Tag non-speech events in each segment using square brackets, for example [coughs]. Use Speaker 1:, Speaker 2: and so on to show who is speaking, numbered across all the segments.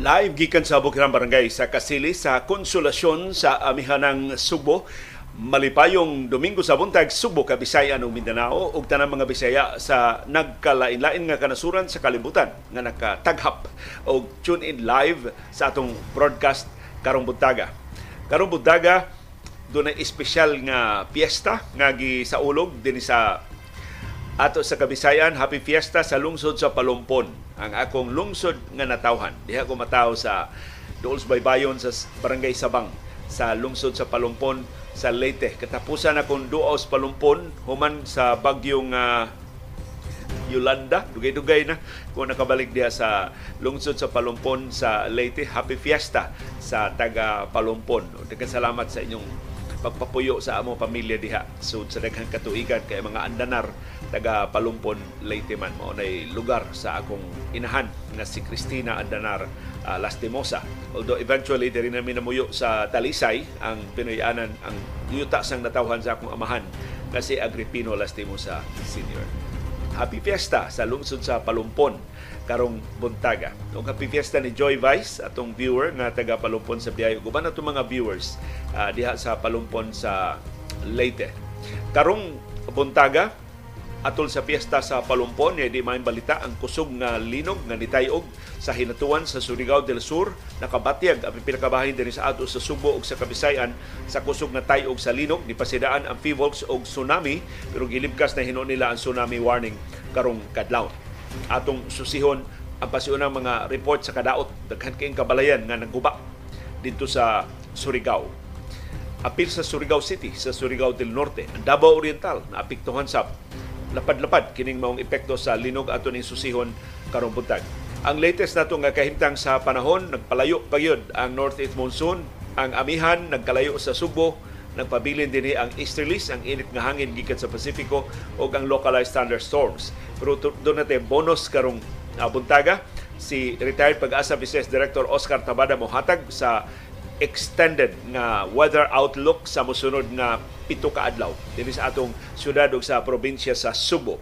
Speaker 1: Live gikan sa Bukirang Barangay sa Kasili sa Konsolasyon sa Amihanang Subo. Malipayong Domingo sa buntag Subo ka Bisaya ug Mindanao ug tanang mga Bisaya sa nagkalain-lain nga kanasuran sa kalibutan nga nakataghap og tune in live sa atong broadcast karong buntaga. Karong buntaga dunay espesyal nga piyesta nga gi sa ulog dinhi sa ato sa Kabisayan, happy fiesta sa lungsod sa Palumpon. Ang akong lungsod nga natawhan. Diha ko mataw sa Dools Baybayon sa Barangay Sabang sa lungsod sa Palumpon sa Leyte. Katapusan akong duos Palumpon human sa bagyong uh, Yolanda, dugay-dugay na kung nakabalik diha sa lungsod sa Palumpon sa Leyte. Happy Fiesta sa taga Palumpon. Salamat sa inyong pagpapuyo sa among pamilya diha. So sa daghang katuigan kay mga andanar taga Palumpon Leyte man mao nay lugar sa akong inahan nga si Cristina Andanar uh, Lastimosa. Although eventually diri na minamuyo sa Talisay ang Pinoyanan ang yuta sang natawhan sa akong amahan nga si Agripino Lastimosa Senior. Happy Fiesta sa lungsod sa Palumpon karong buntaga. Ang happy fiesta ni Joy Vice, atong viewer nga taga Palumpon sa Biyayo. Guban na mga viewers uh, diha sa Palumpon sa Leyte. Karong buntaga, atol sa piyesta sa Palumpon, di may balita ang kusog nga linog nga nitayog sa hinatuan sa Surigao del Sur. Nakabatyag ang pinakabahin diri sa ato sa Subo ug sa Kabisayan sa kusog nga tayog sa linog. Ni pasidaan ang FIVOLCS og tsunami pero gilibkas na hinuon nila ang tsunami warning karong kadlaw. Atong susihon ang pasiunang mga report sa kadaot daghan kayong kabalayan nga nagguba dito sa Surigao. Apil sa Surigao City, sa Surigao del Norte, ang Davao Oriental na apektuhan sa lapad-lapad kining maong epekto sa linog ato ning susihon karong buntag. Ang latest nato nga kahimtang sa panahon nagpalayo pagyud ang northeast monsoon, ang amihan nagkalayo sa Subo, nagpabilin dinhi ang easterlies, ang init nga hangin gikan sa Pasifiko o ang localized thunderstorms. Pero doon natin bonus karong uh, buntaga si retired pag-asa Business Director Oscar Tabada mohatag sa extended nga weather outlook sa mosunod nga pito ka adlaw dinhi sa atong syudad ug sa probinsya sa Subo.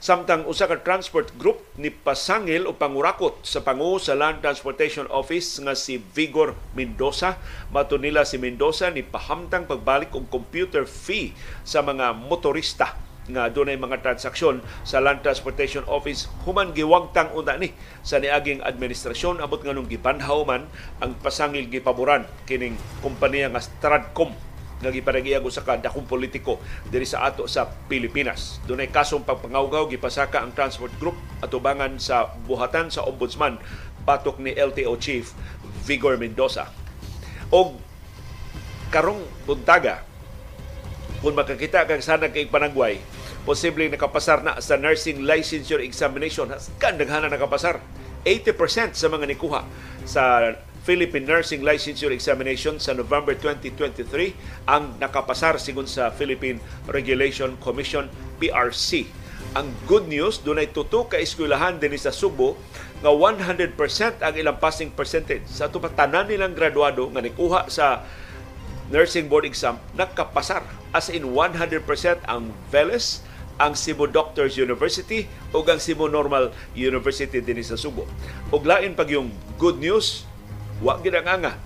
Speaker 1: Samtang usa ka transport group ni pasangil o pangurakot sa pangu sa Land Transportation Office nga si Vigor Mendoza. Mato nila si Mendoza ni pahamtang pagbalik og computer fee sa mga motorista nga dunay mga transaksyon sa Land Transportation Office human giwagtang una ni sa niaging administrasyon abot nganong gibanhaw man ang pasangil gipaboran kining kompanya nga Stradcom nga gipanagiyag usa ka dakong politiko diri sa ato sa Pilipinas. Dunay kasong pagpangawgaw gipasaka ang Transport Group atubangan sa buhatan sa ombudsman patok ni LTO Chief Vigor Mendoza. Og karong buntaga kung makakita kag sana kay panagway posible nakapasar na sa nursing licensure examination kan daghana nakapasar 80% sa mga nikuha sa Philippine Nursing Licensure Examination sa November 2023 ang nakapasar sigon sa Philippine Regulation Commission PRC. Ang good news, dunay tuto ka eskwelahan din sa Subo nga 100% ang ilang passing percentage. Sa ito tanan nilang graduado nga nikuha sa nursing board exam, nakapasar. As in 100% ang VELES, ang Cebu Doctors University o ang Cebu Normal University din sa Subo. Ug lain pag yung good news, wa ginanganga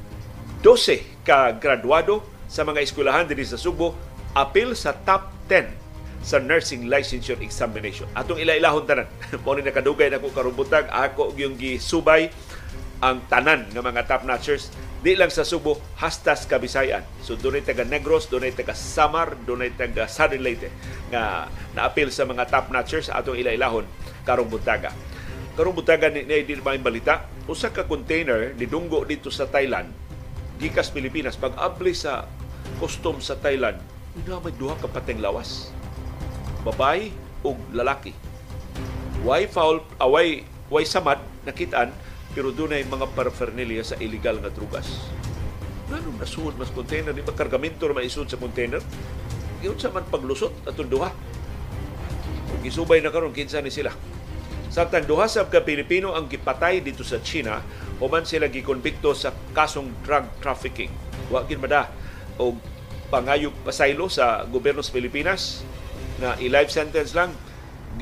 Speaker 1: 12 ka graduado sa mga eskwelahan dinhi sa Subo apil sa top 10 sa nursing licensure examination. Atong ila-ilahon tanan. [laughs] Mo ni nakadugay nako karubutag ako yung gisubay ang tanan ng mga top notchers di lang sa Subo hastas Kabisayan. So dunay taga Negros, dunay taga Samar, dunay taga Southern Leyte nga naapil sa mga top notchers atong ila-ilahon karong buntaga. Karong butagan ni ni di balita, usa ka container nidunggo dito sa Thailand gikas Pilipinas pag abli sa custom sa Thailand, may duha ka pateng lawas. Babae ug lalaki. Why foul away way samad nakitaan pero dunay mga paraphernalia sa illegal nga drugas. Ngano nasuod mas container di ba kargamento na maisud sa container? Giyon sa man paglusot atong duha. Ug isubay na karon kinsa ni sila Samtang duha sa ka Pilipino ang gipatay dito sa China human sila gikonbikto sa kasong drug trafficking. Wa gid mada og pangayog pasaylo sa gobyerno sa Pilipinas na i-life sentence lang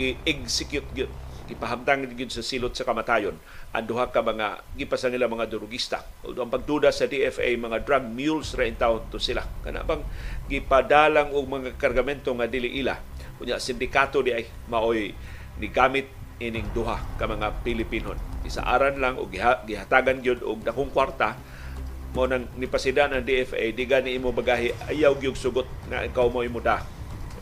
Speaker 1: gi-execute gyud gipahamtang gyud sa silot sa kamatayon ang duha ka mga gipasangila mga durugista. Although ang pagduda sa DFA mga drug mules ra to sila. Kana bang gipadalang og mga kargamento nga dili ila. Kunya sindikato di ay maoy ni gamit ining duha ka mga Pilipinon. Isaaran lang og gihatagan gyud og dakong kwarta mo nang nipasidan ang DFA di gani imo bagahi ayaw gyud sugot nga ikaw mo imuda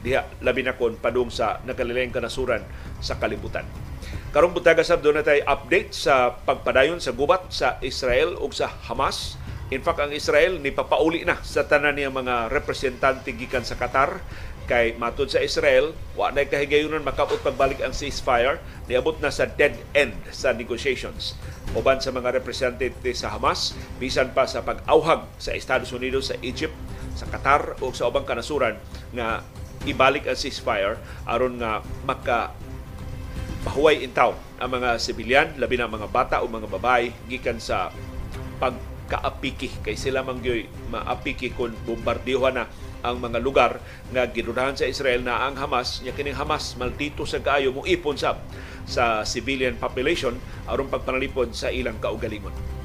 Speaker 1: diha labi na kon padung sa nakalilayang kanasuran sa kalibutan. Karong buntaga sab doon natay update sa pagpadayon sa gubat sa Israel ug sa Hamas. In fact, ang Israel ni papauli na sa tanan niya mga representante gikan sa Qatar. Kay matud sa Israel wa na kahigayonon makabot pagbalik ang ceasefire. Niabot na sa dead end sa negotiations. Uban sa mga representante sa Hamas bisan pa sa pag-awhag sa Estados Unidos sa Egypt sa Qatar o sa ubang kanasuran nga ibalik ang ceasefire aron nga maka pahuway in town ang mga sibilyan, labi na mga bata o mga babae gikan sa pagkaapiki kay sila mangyoy maapiki kung bombardiyohan na ang mga lugar nga gidudahan sa Israel na ang Hamas nya kining Hamas maldito sa kaayo mo ipon sa sa civilian population aron pagpanalipod sa ilang kaugalingon.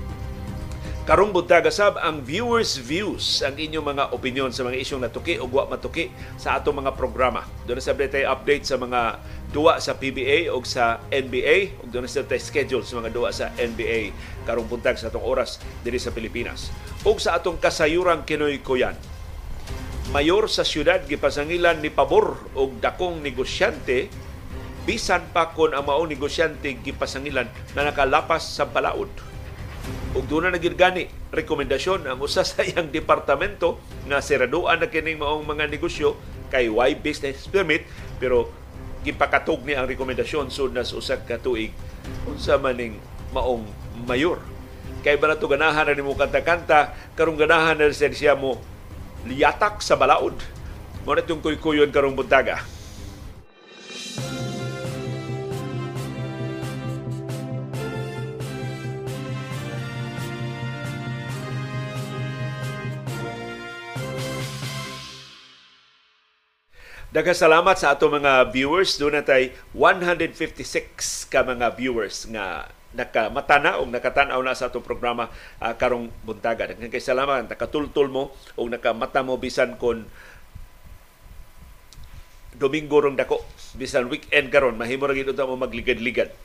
Speaker 1: Karong buntaga sab ang viewers views ang inyong mga opinion sa mga isyong natuki o wa matuki sa atong mga programa. Doon sa tay update sa mga duwa sa PBA o sa NBA ug doon sa tay schedule sa mga duwa sa NBA karong buntag sa atong oras diri sa Pilipinas. Ug sa atong kasayuran kinoy kuyan. Mayor sa syudad gipasangilan ni pabor og dakong negosyante bisan pa kon ang mao negosyante gipasangilan na nakalapas sa balaod ug doon na nagirgani rekomendasyon ang usa sa iyang departamento nga siraduan na kining maong mga negosyo kay why business permit pero gipakatog ni ang rekomendasyon sud na sa usa ka tuig unsa maning maong mayor. Kay ba nato ganahan na nimo kanta-kanta karong ganahan na siya mo liyatak sa balaod. Mo itong kuy-kuyon karong buntaga Daghang salamat sa ato mga viewers. Doon natay 156 ka mga viewers nga nakamatana o nakatanaw na sa atong programa uh, karong buntaga. Daghang kay salamat nakatultol mo o nakamata mo bisan kon Domingo rong dako bisan weekend karon mahimo ra gid mo magligad-ligad.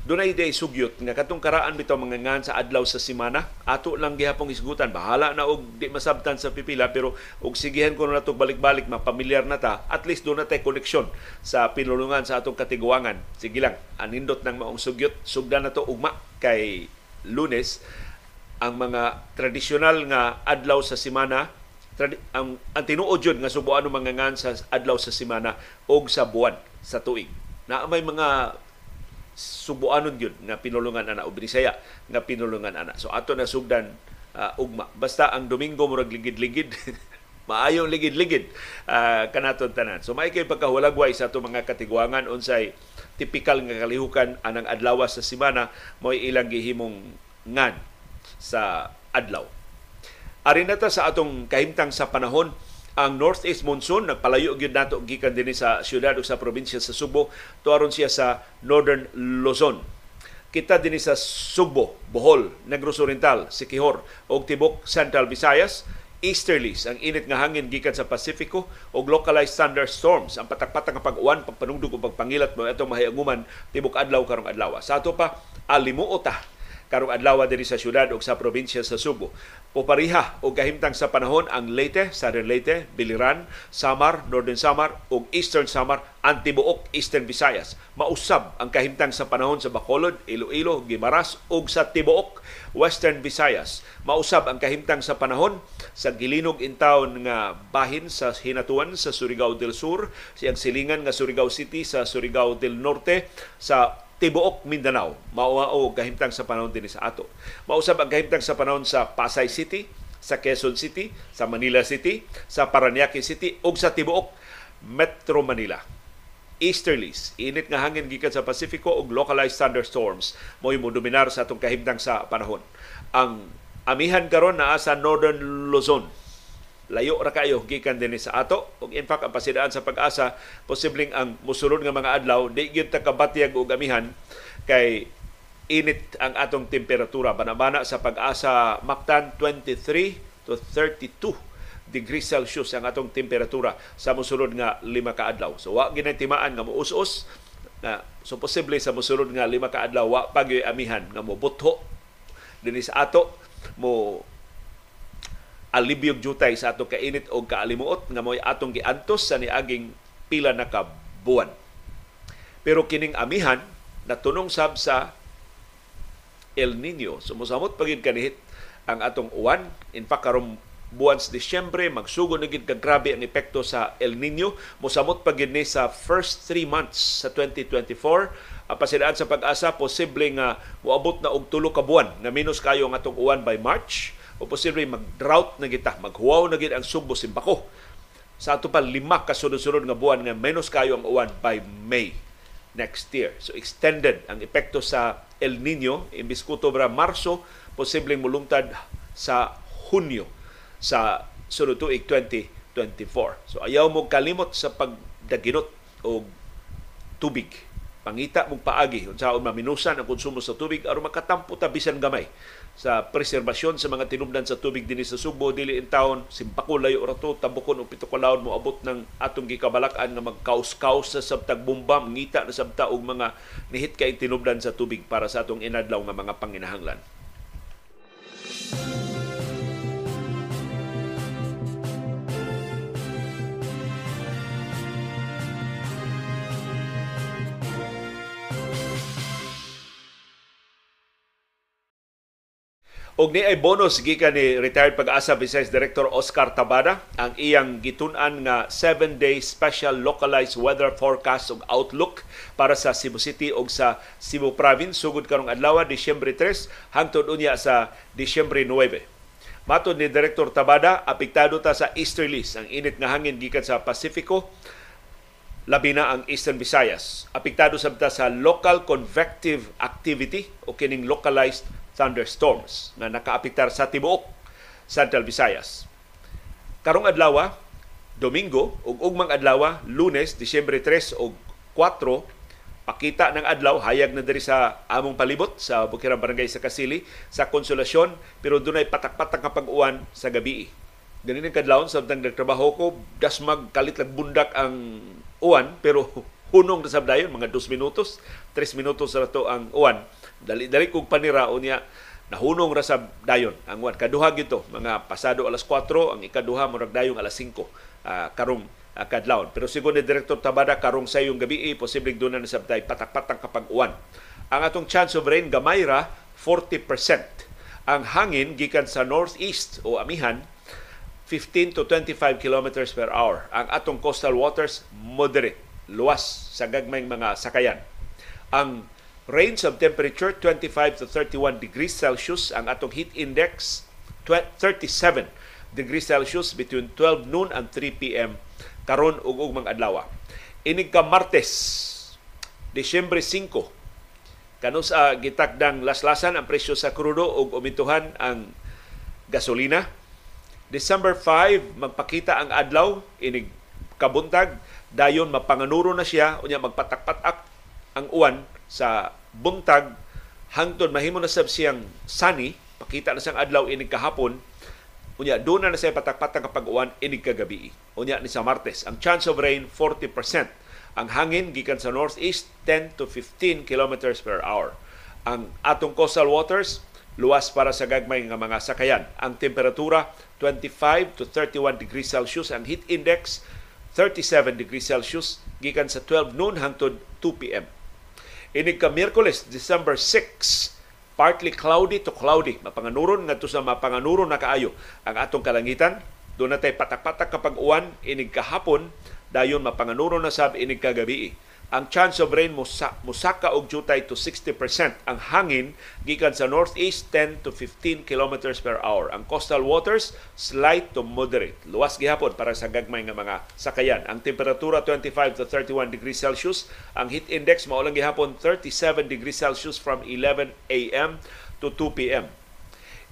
Speaker 1: Dunay day sugyot nga katong karaan bitaw mga sa adlaw sa semana ato lang gihapong isgutan bahala na og di masabtan sa pipila pero og sigihan ko na nato balik-balik mapamilyar na ta at least do na tay koneksyon sa pinulungan sa atong katiguangan. Sige lang anindot ng maong sugyot sugdan na to ugma kay Lunes ang mga tradisyonal nga adlaw sa semana ang, ang tinuod yun nga subuan ng mga sa adlaw sa semana o sa buwan sa tuig. Na may mga subuanon yun nga pinulungan ana o Bisaya nga pinulungan ana. So ato na sugdan uh, ugma. Basta ang Domingo murag ligid-ligid [laughs] maayong ligid-ligid uh, kanaton tanan. So may kay pagkahulagway sa ato mga katigwangan unsay tipikal nga kalihukan anang adlaw sa semana mo ilang gihimong ngan sa adlaw. Ari na ta sa atong kahimtang sa panahon ang northeast monsoon nagpalayo gyud nato gikan dinhi sa syudad o sa probinsya sa Subo tuaron siya sa northern Luzon. Kita dinhi sa Subo, Bohol, Negros Oriental, Siquijor ug tibok Central Visayas easterlies ang init nga hangin gikan sa Pasifiko ug localized thunderstorms ang patak-patak nga pag-uwan pagpanugdog ug pagpangilat mo atong mahiaguman tibok adlaw karong adlaw. Sa ato pa alimuota karong adlaw diri sa syudad ug sa probinsya sa Subo. Popariha og kahimtang sa panahon ang Leyte, Southern Leyte, Biliran, Samar, Northern Samar ug Eastern Samar ang tibuok Eastern Visayas. Mausab ang kahimtang sa panahon sa Bacolod, Iloilo, Guimaras ug sa tibuok Western Visayas. Mausab ang kahimtang sa panahon sa gilinog intawon nga bahin sa Hinatuan sa Surigao del Sur, siyang silingan nga Surigao City sa Surigao del Norte, sa tibuok Mindanao mao gahimtang sa panahon dinhi sa ato. Mausab ang gahimtang sa panahon sa Pasay City, sa Quezon City, sa Manila City, sa Paranaque City ug sa tibuok Metro Manila. Easterlies, init nga hangin gikan sa Pasifiko ug localized thunderstorms mo mo dominar sa atong kahimtang sa panahon. Ang amihan karon naa sa Northern Luzon layo ra kayo gikan dinhi sa ato. Ug in fact ang pasidaan sa pag-asa posibleng ang musulod nga mga adlaw di gyud ta kabatyag og amihan kay init ang atong temperatura. Banabana sa pag-asa Mactan 23 to 32 degrees Celsius ang atong temperatura sa mosunod nga lima ka adlaw. So wa ginay timaan nga muus-us na so posible sa mosunod nga lima ka adlaw wa pagyoy amihan nga mobutho. Dinhi sa ato mo alibyog jutay sa ato kainit o kaalimuot nga mo'y atong giantos sa niaging pila na ka buwan. Pero kining amihan natunong sab sa El Nino. Sumusamot pagid kanihit ang atong uwan. In fact, karong buwan sa Disyembre, magsugo na gid grabe ang epekto sa El Nino. Musamot pa ni sa first three months sa 2024. Ang pasidaan sa pag-asa, posible nga muabot na og tulo ka buwan na minus kayo ang atong uwan by March o posible mag-drought na kita, maghuwaw na gid ang Sugbo Simbako. Sa ato pa lima ka sunod-sunod nga buwan nga minus kayo ang uwan by May next year. So extended ang epekto sa El Nino imbis Kutobra Marso posibleng mulungtad sa Hunyo sa sunod tuig 2024. So ayaw mo kalimot sa pagdaginot o tubig. Pangita mong paagi unsaon maminusan ang konsumo sa tubig aron makatampo ta bisan gamay sa preserbasyon sa mga tinubdan sa tubig dinhi sa Subo dili in taon simpako layo ra to tabukon og pito kalawon mo abot ng atong gikabalak-an nga magkaus-kaus sa sabtag bomba ngita na sabta og mga nihit kay tinubdan sa tubig para sa atong inadlaw nga mga panginahanglan. Og ni ay bonus gikan ni retired pag-asa Vice Director Oscar Tabada ang iyang gitun-an nga 7-day special localized weather forecast ug outlook para sa Cebu City ug sa Cebu Province sugod karong adlaw Disyembre 3 hangtod unya sa Disyembre 9. Matod ni Director Tabada, apektado ta sa easterlies ang init nga hangin gikan sa Pasifiko labi na ang Eastern Visayas. Apektado sabta sa local convective activity o kining localized thunderstorms na nakaapektar sa tibuok Central Visayas. Karong adlaw, Domingo ug ugmang adlaw, Lunes, Disyembre 3 ug 4, pakita ng adlaw hayag na diri sa among palibot sa Bukirang Barangay sa Kasili sa Konsolasyon pero dunay patak-patak nga pag-uwan sa gabi. Ganun ang kadlawon sa nagtrabaho ko, dasmag kalit lang bundak ang uwan pero [laughs] hunong na sabdayon mga 2 minutos, 3 minutos ra to ang uwan dali-dali kog panira unya nahunong ra sa dayon ang wan kaduha gito mga pasado alas 4 ang ikaduha murag dayon alas 5 uh, ah, karong uh, kadlawon pero sigon ni direktor Tabada karong sayong gabi eh, posibleng doon na sabday patak-patak kapag uwan ang atong chance of rain gamay ra 40% ang hangin gikan sa northeast o amihan 15 to 25 kilometers per hour. Ang atong coastal waters moderate, luwas sa gagmayng mga sakayan. Ang range of temperature 25 to 31 degrees Celsius ang atong heat index 37 degrees Celsius between 12 noon and 3 p.m. karon ug ugmang adlaw. Inig ka Martes, Disyembre 5, kanus sa gitakdang laslasan ang presyo sa krudo ug umintuhan ang gasolina. December 5 magpakita ang adlaw inig kabuntag dayon mapanganuro na siya unya magpatak-patak ang uwan sa buntag hangtod mahimo na sab siyang sunny pakita na siyang adlaw inig kahapon unya doon na na siya patak-patak kapag uwan inig kagabi. Unya ni sa Martes ang chance of rain 40% ang hangin gikan sa northeast 10 to 15 kilometers per hour. Ang atong coastal waters luwas para sa gagmay nga mga sakayan. Ang temperatura 25 to 31 degrees Celsius. Ang heat index 37 degrees Celsius gikan sa 12 noon hangtod 2 p.m. Inig ka Miyerkules, December 6, partly cloudy to cloudy. Mapanganuron nga sa mapanganuron na kaayo ang atong kalangitan. Doon natay patak-patak kapag uwan, inig kahapon, dayon mapanganuron na sab inig kagabi ang chance of rain musaka og jutay to 60%. Ang hangin gikan sa northeast 10 to 15 kilometers per hour. Ang coastal waters slight to moderate. Luwas gihapon para sa gagmay nga mga sakayan. Ang temperatura 25 to 31 degrees Celsius. Ang heat index mao lang gihapon 37 degrees Celsius from 11 a.m. to 2 p.m.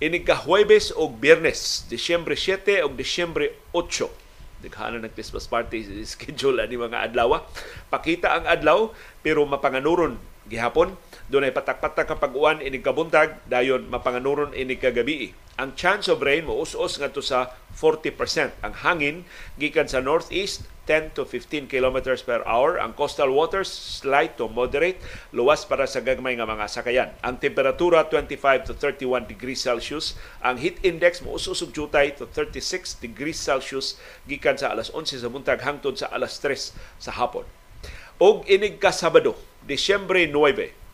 Speaker 1: Inig ka Huwebes o Biyernes, Disyembre 7 o Disyembre 8. Daghanan ng Christmas party schedule ani mga adlaw. Pakita ang adlaw pero mapanganuron gihapon doon ay patak-patak kapag uwan inig kabuntag dayon mapanganuron inig kagabi. Ang chance of rain mo us-us ngadto sa 40%. Ang hangin gikan sa northeast 10 to 15 kilometers per hour. Ang coastal waters slight to moderate, luwas para sa gagmay nga mga sakayan. Ang temperatura 25 to 31 degrees Celsius. Ang heat index mo ususog jutay to 36 degrees Celsius gikan sa alas 11 sa buntag hangtod sa alas 3 sa hapon. Og inig ka Sabado, Disyembre 9,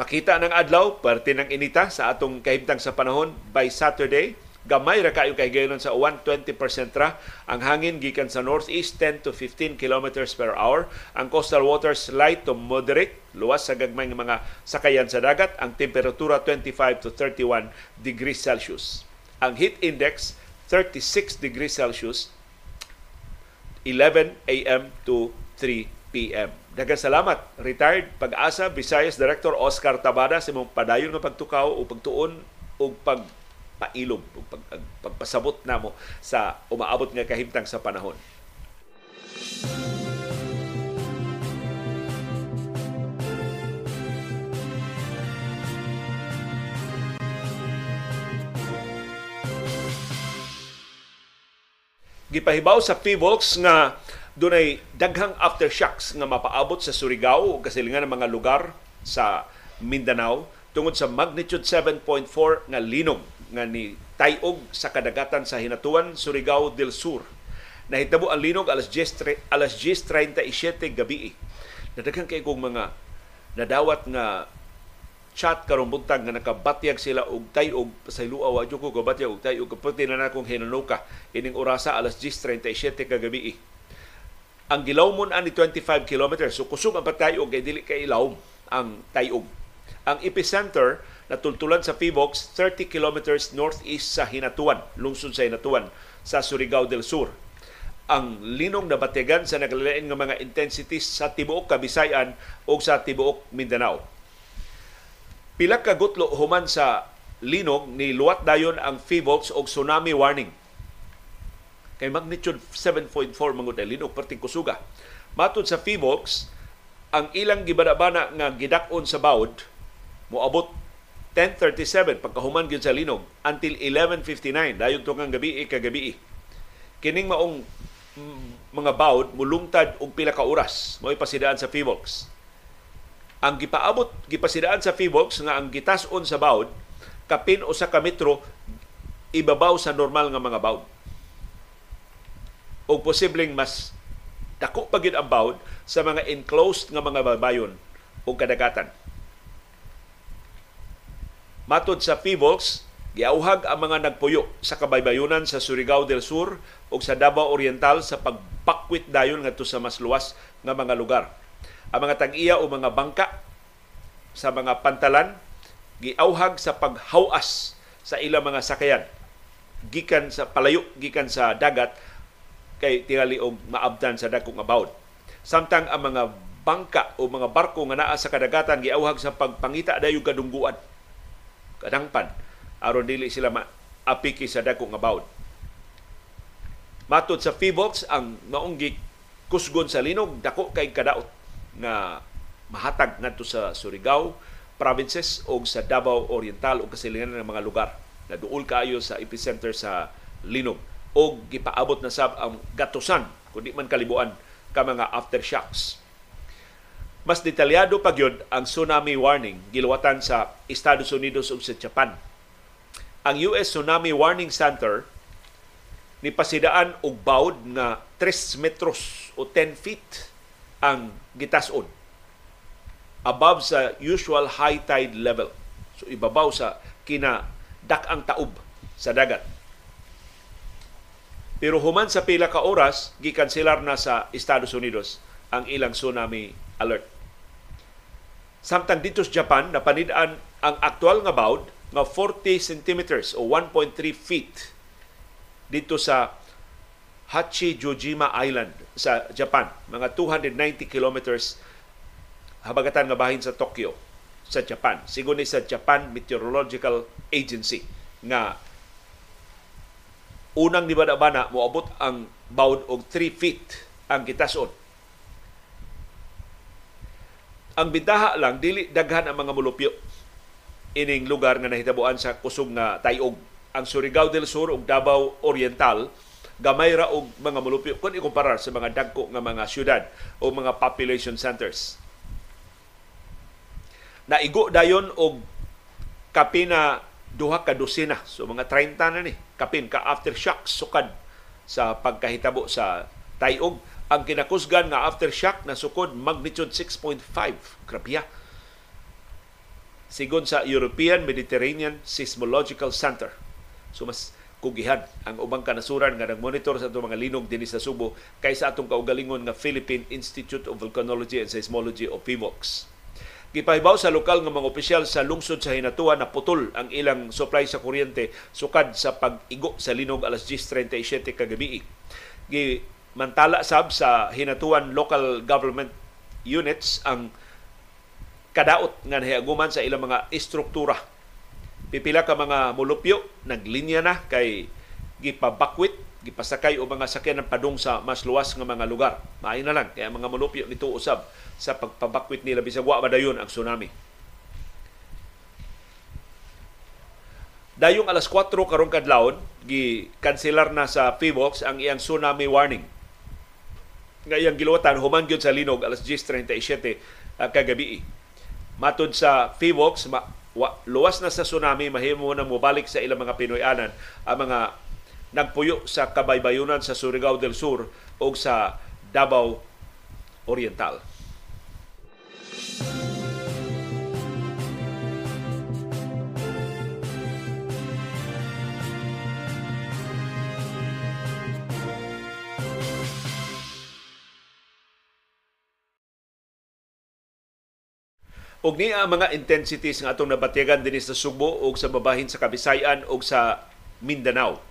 Speaker 1: Pakita ng adlaw, parte ng inita sa atong kahimtang sa panahon by Saturday, gamay ra kayo kay gayon sa 120% ra. Ang hangin gikan sa northeast 10 to 15 kilometers per hour. Ang coastal waters light to moderate. Luwas sa gagmay ng mga sakayan sa dagat. Ang temperatura 25 to 31 degrees Celsius. Ang heat index 36 degrees Celsius 11 a.m. to 3 p.m. Daghang salamat, retired pag-asa Visayas Director Oscar Tabada sa imong padayon nga pagtukaw o pagtuon o pag pailog pag, pagpasabot namo sa umaabot nga kahimtang sa panahon. Gipahibaw sa PBOX nga dunay daghang aftershocks nga mapaabot sa Surigao o kasilingan ng mga lugar sa Mindanao tungod sa magnitude 7.4 nga linog nga ni tayog sa kadagatan sa Hinatuan, Surigao del Sur. Nahitabo ang linog alas 10, alas 10.37 gabi. Nadaghan kay kong mga nadawat nga chat karong buntag nga nakabatyag sila og tayog sa luaw adyo ko kabatyag og tayog kapati na nakong hinanuka ining orasa alas 10.37 kagabi. Ang gilawmon ani 25 kilometers so kusog ang patayog kay dili kay ilawom ang tayog. Ang epicenter natultulan sa Pivox 30 kilometers northeast sa Hinatuan, lungsod sa Hinatuan sa Surigao del Sur. Ang linong na batigan sa naglalain ng mga intensities sa tibuok Kabisayan o sa tibuok Mindanao. Pila ka gutlo human sa linog ni luwat dayon ang Fivolts og tsunami warning. Kay magnitude 7.4 mangod linog perting kusuga. Matod sa Fivolts, ang ilang gibadabana nga gidakon sa bawd moabot 10.37 pagkahuman gyud sa linog until 11.59 dayon tungang gabi kagabi kining maong mm, mga bawd mulungtad og pila ka oras mao pasidaan sa Fibox ang gipaabot gipasidaan sa Fibox nga ang gitas-on sa bawd kapin usa ka metro ibabaw sa normal nga mga bawd o posibleng mas dako pa ang bawd sa mga enclosed nga mga babayon o kadagatan Matod sa PIVOX, giauhag ang mga nagpuyo sa kabaybayunan sa Surigao del Sur o sa Davao Oriental sa pagpakwit dayon ngadto sa mas luwas nga mga lugar. Ang mga tag-iya o mga bangka sa mga pantalan giauhag sa paghawas sa ilang mga sakayan gikan sa palayo gikan sa dagat kay tingali og maabdan sa dakong about. Samtang ang mga bangka o mga barko nga naa sa kadagatan giauhag sa pagpangita dayon kadungguan kadangpan aron dili sila maapiki sa dako nga bawd. Matod sa Fibox ang maong kusgon sa linog dako kay kadaot nga mahatag ngadto sa Surigao provinces o sa Davao Oriental o kasilingan ng mga lugar na duol kaayo sa epicenter sa linog o gipaabot na sab ang gatusan kundi man kalibuan ka mga aftershocks mas detalyado pa gyud ang tsunami warning giluwatan sa Estados Unidos ug sa Japan. Ang US Tsunami Warning Center ni pasidaan og bawd nga 3 metros o 10 feet ang gitas-on above sa usual high tide level. So ibabaw sa kina dak-ang taob sa dagat. Pero human sa pila ka oras, gikanselar na sa Estados Unidos ang ilang tsunami alert. Samtang dito sa Japan, napanidaan ang aktual nga bawd nga 40 centimeters o 1.3 feet dito sa Hachijojima Island sa Japan, mga 290 kilometers habagatan nga bahin sa Tokyo. sa Japan. Sigon ni sa Japan Meteorological Agency nga unang ni bana moabot ang bawd og 3 feet ang gitason. Ang bintaha lang dili daghan ang mga mulupyo ining lugar nga nahitabuan sa kusog nga tayog. Ang Surigao del Sur ug Davao Oriental gamay ra og mga mulupyo kung ikumparar sa mga dagko nga mga syudad o mga population centers. Naigo dayon og kapina duha ka dosina so mga 30 na ni kapin ka aftershock sukad sa pagkahitabo sa tayog. Ang kinakusgan nga aftershock na sukod magnitude 6.5 grabiya sigon sa European Mediterranean Seismological Center. So mas kugihan ang ubang kanasuran nga nagmonitor sa itong mga linog dinhi sa Subo kaysa atong kaugalingon nga Philippine Institute of Volcanology and Seismology o PIVOX. Gipahibaw sa lokal nga mga opisyal sa lungsod sa Hinatuan na putol ang ilang supply sa kuryente sukad sa pag-igo sa linog alas 10.37 kagabi. Gi mantala sab sa Hinatuan local government units ang kadaot nga nahiaguman sa ilang mga istruktura. Pipila ka mga mulupyo naglinya na kay gipabakwit gipasakay o mga sakyanan padung sa mas luwas nga mga lugar. Maayo na lang kaya mga mulupyo nito usab sa pagpabakwit nila bisag wa madayon ang tsunami. Dayong alas 4 karong kadlawon gi kanselar na sa PBOX ang iyang tsunami warning. Nga iyang giluwatan human gyud sa linog alas 10:37 uh, kagabi. Matod sa PBOX, ma, wa, luwas na sa tsunami mahimo na mobalik sa ilang mga Pinoyanan ang mga nagpuyo sa kabaybayunan sa Surigao del Sur o sa Davao Oriental. Og ni ang mga intensities nga atong nabatyagan dinhi sa Subo o sa babahin sa Kabisayan o sa Mindanao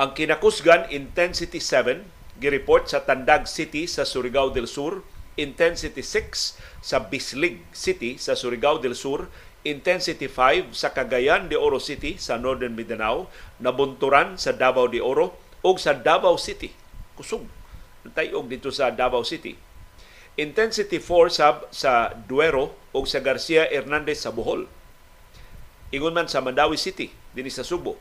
Speaker 1: ang kinakusgan intensity 7 gireport sa Tandag City sa Surigao del Sur, intensity 6 sa Bislig City sa Surigao del Sur, intensity 5 sa Cagayan de Oro City sa Northern Mindanao, nabunturan sa Davao de Oro ug sa Davao City. Kusog. Tayog dito sa Davao City. Intensity 4 sab sa Duero ug sa Garcia Hernandez sa Bohol. Ingon man sa Mandawi City dinhi sa Subo.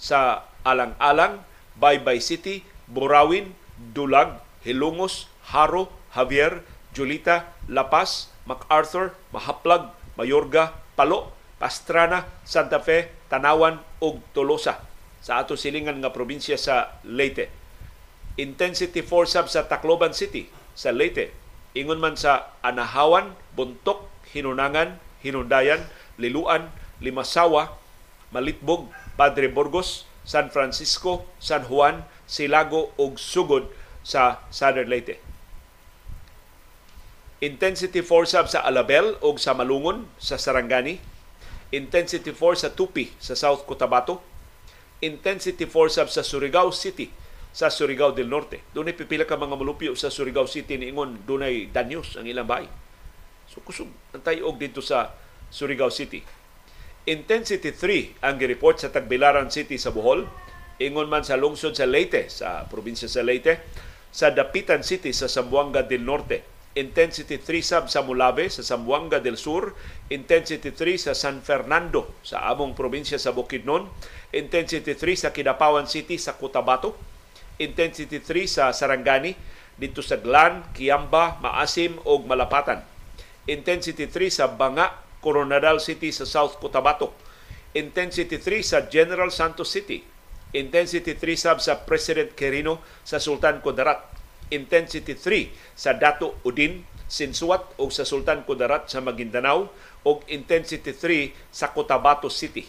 Speaker 1: Sa Alang-alang, Baybay City, Burawin, Dulag, Hilungos, Haro, Javier, Julita, La Paz, MacArthur, Mahaplag, Mayorga, Palo, Pastrana, Santa Fe, Tanawan ug Tolosa sa ato silingan nga probinsya sa Leyte. Intensity 4 sub sa Tacloban City sa Leyte. Ingon man sa Anahawan, Buntok, Hinunangan, Hinundayan, Liluan, Limasawa, Malitbog, Padre Burgos, San Francisco, San Juan, Silago ug Sugod sa Southern Leyte. Intensity 4 sab sa Alabel ug sa Malungon sa Sarangani. Intensity 4 sa Tupi sa South Cotabato. Intensity 4 sab sa Surigao City sa Surigao del Norte. Doon pipila ka mga mulupyo sa Surigao City ni ingon dunay danyos ang ilang bahay. So kusog ang og dito sa Surigao City. Intensity 3 ang gireport sa Tagbilaran City sa Bohol. Ingon man sa lungsod sa Leyte, sa probinsya sa Leyte. Sa Dapitan City sa Zamboanga del Norte. Intensity 3 sab sa Mulave sa Zamboanga del Sur. Intensity 3 sa San Fernando sa among probinsya sa Bukidnon. Intensity 3 sa Kidapawan City sa Cotabato. Intensity 3 sa Sarangani dito sa Glan, Kiamba, Maasim ug Malapatan. Intensity 3 sa Banga, Coronadal City sa South Cotabato. Intensity 3 sa General Santos City. Intensity 3 sab sa President Quirino sa Sultan Kudarat. Intensity 3 sa Dato Udin, Sinsuat o sa Sultan Kudarat sa Maguindanao o Intensity 3 sa Cotabato City.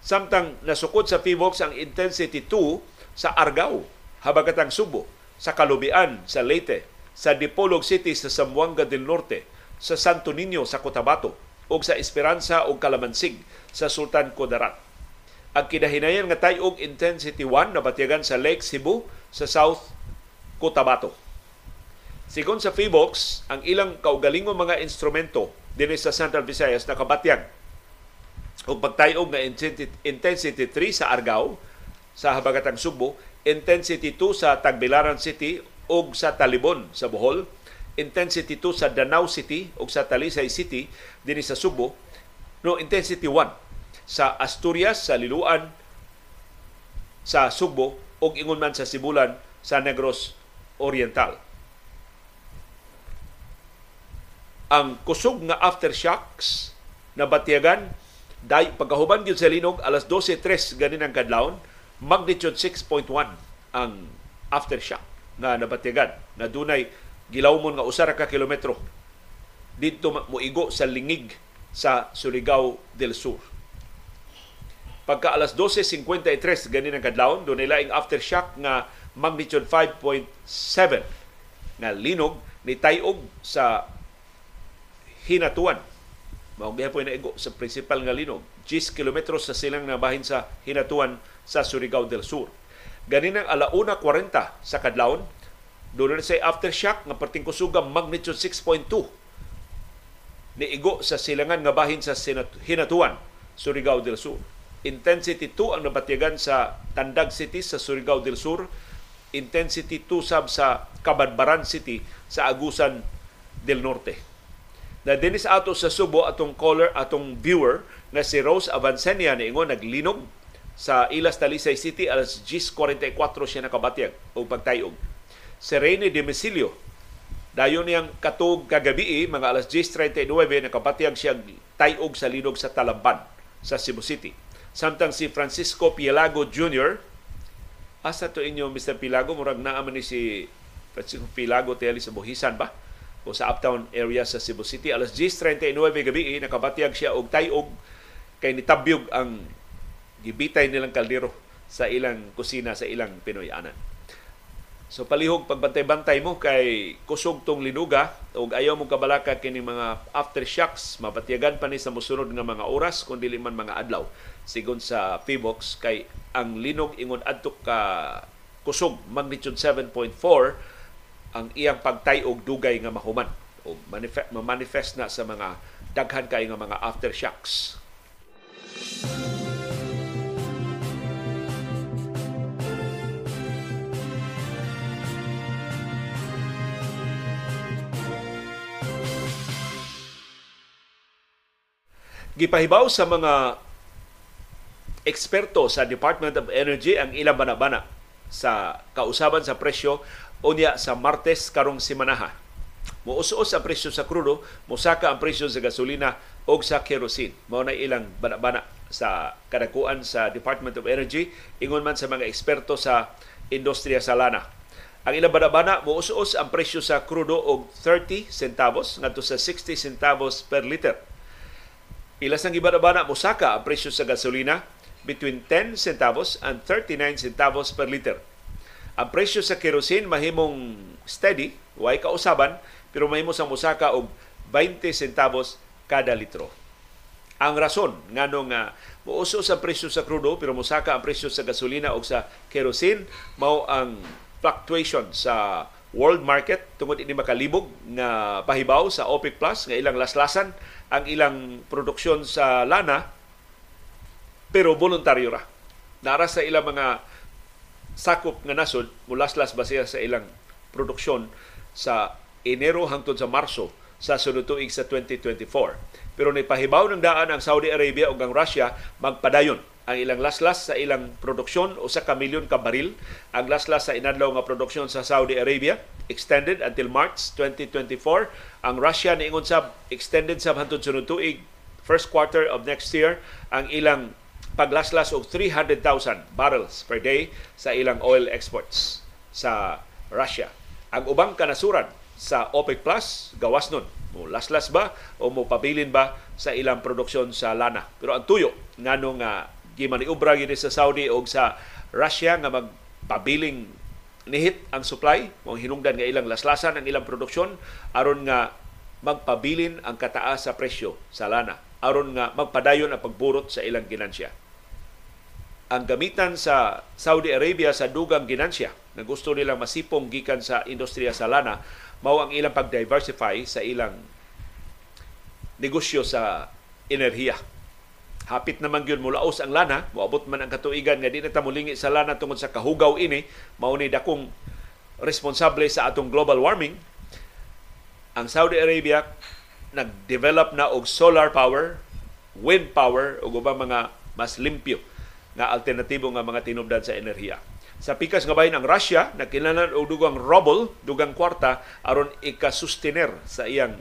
Speaker 1: Samtang nasukod sa PIVOX ang Intensity 2 sa Argao, Habagatang Subo, sa Kalubian, sa Leyte, sa Dipolog City sa Zamboanga del Norte, sa Santo Niño sa Cotabato, o sa Esperanza o Kalamansig sa Sultan Kudarat. Ang kinahinayan nga tayog intensity 1 na batyagan sa Lake Cebu sa South Cotabato. Sigon sa Feebox, ang ilang kaugalingong mga instrumento dinhi sa Central Visayas nakabatyag og pagtayog nga intensity 3 sa Argao sa habagatang Subo, intensity 2 sa Tagbilaran City ug sa Talibon sa Bohol, intensity 2 sa Danau City ug sa Talisay City dinhi sa Subo, no intensity 1 sa Asturias, sa Liluan, sa Subo ug ingon man sa Sibulan sa Negros Oriental. ang kusog nga aftershocks na batyagan day pagkahuban gyud sa linog alas 12:03 ganin ang kadlawon magnitude 6.1 ang aftershock nga nabatyagan na dunay gilawmon nga usa ka kilometro dito moigo sa lingig sa Surigao del Sur. Pagka alas 12.53 ganin ang kadlawon, doon nila ang aftershock nga magnitude 5.7 nga linog ni tayog sa Hinatuan. Mao gihapon na igo sa principal nga linog, 10 kilometros sa silang nabahin sa Hinatuan sa Surigao del Sur. Ganinang alauna 40 sa kadlawon, doon na say aftershock nga perting kusugang magnitude 6.2 ni igo sa silangan nga bahin sa Hinatuan, Surigao del Sur. Intensity 2 ang nabatyagan sa Tandag City sa Surigao del Sur. Intensity 2 sab sa Kabadbaran City sa Agusan del Norte na dinis ato sa Subo atong caller atong viewer na si Rose Avancenia ni ingon naglinog sa Ilas Talisay City alas 10:44 siya nakabatyag og pagtayog. Si Rene Demisilio dayon niyang katug kagabi mga alas 10:39 nakabatyag siya tayog sa linog sa Talamban sa Cebu City. Samtang si Francisco Pielago Jr. asa to inyo Mr. Pilago murag naa man ni si Francisco Pilago tiyali sa Buhisan ba? o sa uptown area sa Cebu City. Alas 10.39 gabi, eh, nakabatyag siya og tayog kay nitabyog ang gibitay nilang kaldero sa ilang kusina sa ilang Pinoyanan. So palihog pagbantay-bantay mo kay kusog tong linuga ug ayaw mo kabalaka kini mga aftershocks. Mapatyagan pa ni sa mosunod nga mga oras kun dili man mga adlaw. Sigon sa Feebox kay ang linog ingon adto ka kusog magnitude 7.4 ang iyang pagtayog dugay nga mahuman. O manifest, manifest na sa mga daghan kay nga mga aftershocks. Gipahibaw sa mga eksperto sa Department of Energy ang ilang banabana sa kausaban sa presyo unya sa Martes karong simanaha. Muusos ang presyo sa krudo, musaka ang presyo sa gasolina o sa kerosene. Mao na ilang bana-bana sa kadakuan sa Department of Energy ingon man sa mga eksperto sa industriya sa lana. Ang ilang bana-bana muusos ang presyo sa krudo og 30 centavos ngadto sa 60 centavos per liter. Ilas ang ibana-bana musaka ang presyo sa gasolina between 10 centavos and 39 centavos per liter ang presyo sa kerosene mahimong steady, way kausaban, pero mahimo sa musaka og 20 centavos kada litro. Ang rason nganong nga muuso sa presyo sa krudo pero musaka ang presyo sa gasolina o sa kerosene mao ang fluctuation sa world market tungod ini makalibog nga pahibaw sa OPEC Plus nga ilang laslasan ang ilang produksyon sa lana pero voluntaryo ra. Nara sa ilang mga sakop nga nasod mulaslas basiya sa ilang produksyon sa Enero hangtod sa Marso sa sunod tuig sa 2024. Pero nipahibaw ng daan ang Saudi Arabia ug ang Russia magpadayon ang ilang laslas sa ilang produksyon o sa kamilyon ka baril ang laslas sa inadlaw nga produksyon sa Saudi Arabia extended until March 2024 ang Russia niingon sa extended sa hangtod sunod tuig first quarter of next year ang ilang paglaslas og 300,000 barrels per day sa ilang oil exports sa Russia. Ang ubang kanasuran sa OPEC Plus, gawas nun. Mo laslas ba o mo pabilin ba sa ilang produksyon sa lana. Pero ang tuyo, nga nung uh, gimaniubra gini sa Saudi o sa Russia nga magpabiling nihit ang supply, mo hinungdan nga ilang laslasan ang ilang produksyon aron nga magpabilin ang kataas sa presyo sa lana aron nga magpadayon ang pagburot sa ilang ginansya. Ang gamitan sa Saudi Arabia sa dugang ginansya na gusto nilang masipong gikan sa industriya sa lana mao ang ilang pag-diversify sa ilang negosyo sa enerhiya. Hapit naman gyud mulaos ang lana, moabot man ang katuigan nga di na ta mulingi sa lana tungod sa kahugaw ini, mao ni dakong responsable sa atong global warming. Ang Saudi Arabia nag-develop na og solar power, wind power ug ubang mga mas limpyo nga alternatibo nga mga tinubdan sa enerhiya. Sa pikas nga bahin ang Russia, nagkinanan og dugang ruble, dugang kwarta aron ikasustener sa iyang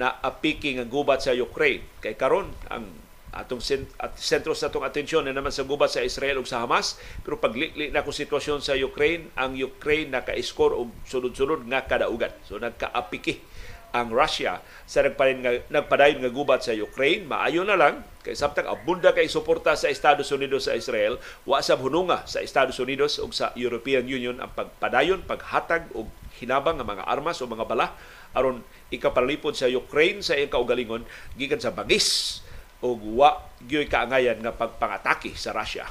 Speaker 1: na apiki nga gubat sa Ukraine. Kay karon ang atong sentro sa atong atensyon na naman sa gubat sa Israel ug sa Hamas. Pero paglikli na ko sitwasyon sa Ukraine ang Ukraine naka-score og sunod-sunod nga kadaugan. So nagkaapiki ang Russia sa nagpadayon nga nagpadayon nga gubat sa Ukraine. Maayo na lang. Kay samtang abunda kay suporta sa Estados Unidos sa Israel wa sa hununga sa Estados Unidos ug sa European Union ang pagpadayon paghatag og hinabang nga mga armas o mga bala aron ikapalipod sa Ukraine sa iyang kaugalingon gikan sa bangis o wa gyoy kaangayan nga pagpangatake sa Russia.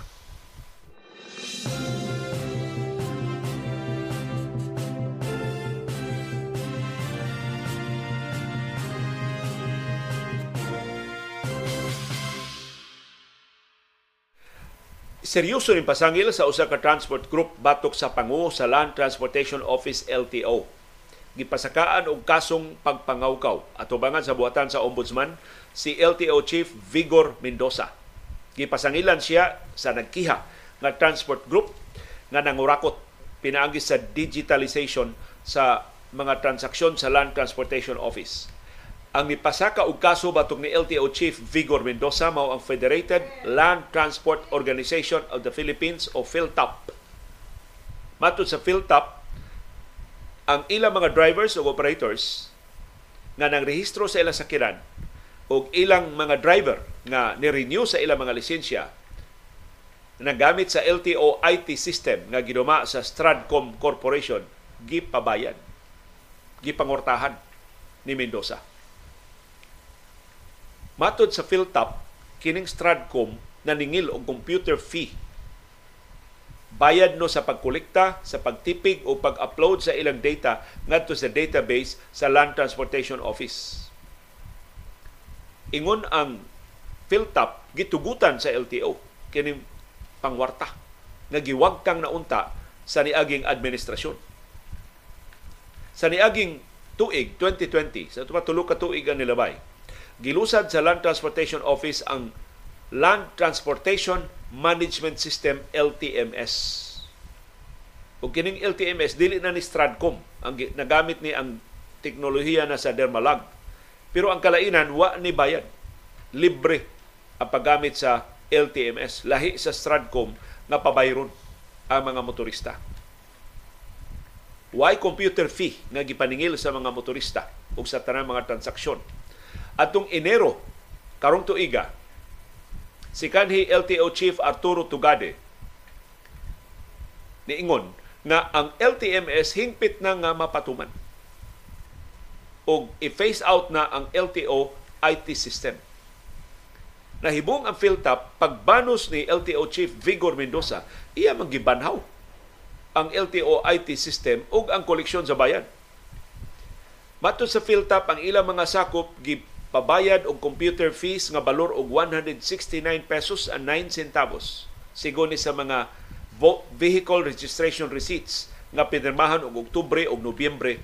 Speaker 1: Seryoso rin pasangil sa usa ka transport group batok sa pangu sa Land Transportation Office LTO gipasakaan og kasong pagpangawkaw atubangan sa buhatan sa ombudsman si LTO Chief Vigor Mendoza. Gipasangilan siya sa nagkiha nga transport group nga nangurakot pinaagi sa digitalization sa mga transaksyon sa Land Transportation Office. Ang mipasaka og kaso batok ni LTO Chief Vigor Mendoza mao ang Federated Land Transport Organization of the Philippines o PhilTAP. Matod sa PhilTAP, ang ilang mga drivers o operators nga nang rehistro sa ilang sakiran o ilang mga driver nga ni-renew sa ilang mga lisensya nagamit sa LTO IT system nga giduma sa Stradcom Corporation gipabayan gipangortahan ni Mendoza. Matod sa Philtap kining Stradcom naningil og computer fee bayad no sa pagkolekta, sa pagtipig o pag-upload sa ilang data ngadto sa database sa Land Transportation Office. Ingon ang Philtap gitugutan sa LTO kini pangwarta nga giwagtang naunta sa niaging administrasyon. Sa niaging tuig 2020, sa tulo ka tuig ang nilabay, gilusad sa Land Transportation Office ang Land Transportation Management System LTMS. O kining LTMS dili na ni Stradcom ang nagamit ni ang teknolohiya na sa Dermalag. Pero ang kalainan wa ni bayad. Libre ang paggamit sa LTMS lahi sa Stradcom nga pabayron ang mga motorista. Why computer fee nga gipaningil sa mga motorista ug sa tanang mga transaksyon. Atong Enero karong tuiga si kanhi LTO Chief Arturo Tugade niingon nga ang LTMS hingpit na nga mapatuman og i-phase out na ang LTO IT system. Nahibong ang Philtap pagbanos ni LTO Chief Vigor Mendoza, iya magibanhaw ang LTO IT system ug ang koleksyon sa bayan. Matod sa Philtap, ang ilang mga sakop pabayad og computer fees nga balor og 169 pesos and 9 centavos sigon sa mga vehicle registration receipts nga pinirmahan og Oktubre og Nobyembre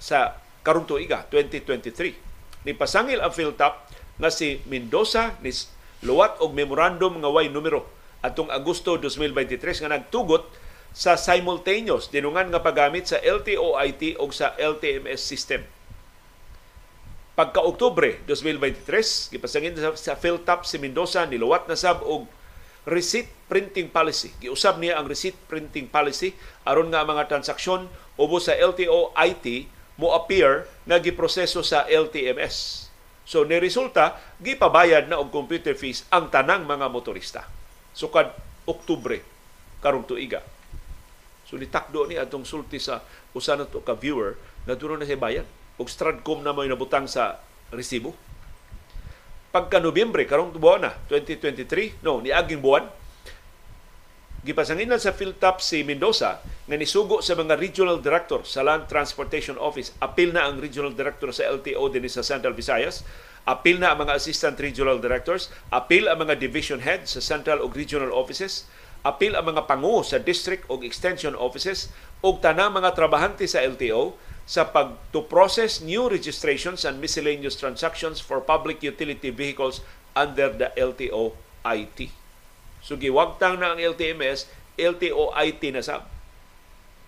Speaker 1: sa karong tuiga 2023 ni pasangil ang Philtap nga si Mendoza ni luwat og memorandum nga way numero atong Agosto 2023 nga nagtugot sa simultaneous dinungan nga paggamit sa LTO IT o sa LTMS system Pagka Oktubre 2023, gipasangin sa, sa Philtap si Mendoza niluwat na sab og receipt printing policy. Giusab niya ang receipt printing policy aron nga ang mga transaksyon ubo sa LTO IT mo appear nga giproseso sa LTMS. So ni resulta gipabayad na og computer fees ang tanang mga motorista. Sukad Oktubre karong tuiga. So nitakdo ni atong sulti sa usa na to ka viewer na duro na siya bayad ug Stradcom na may nabutang sa resibo. Pagka Nobyembre, karong buwan na, 2023, no, ni aging buwan, Gipasanginan sa Philtop si Mendoza nga nisugo sa mga regional director sa Land Transportation Office. Apil na ang regional director sa LTO din sa Central Visayas. Apil na ang mga assistant regional directors. Apil ang mga division heads sa central o regional offices. Apil ang mga pangu sa district o extension offices ug tanang mga trabahante sa LTO sa pag to process new registrations and miscellaneous transactions for public utility vehicles under the LTO IT. So giwagtang na ang LTMS, LTO-IT na sab.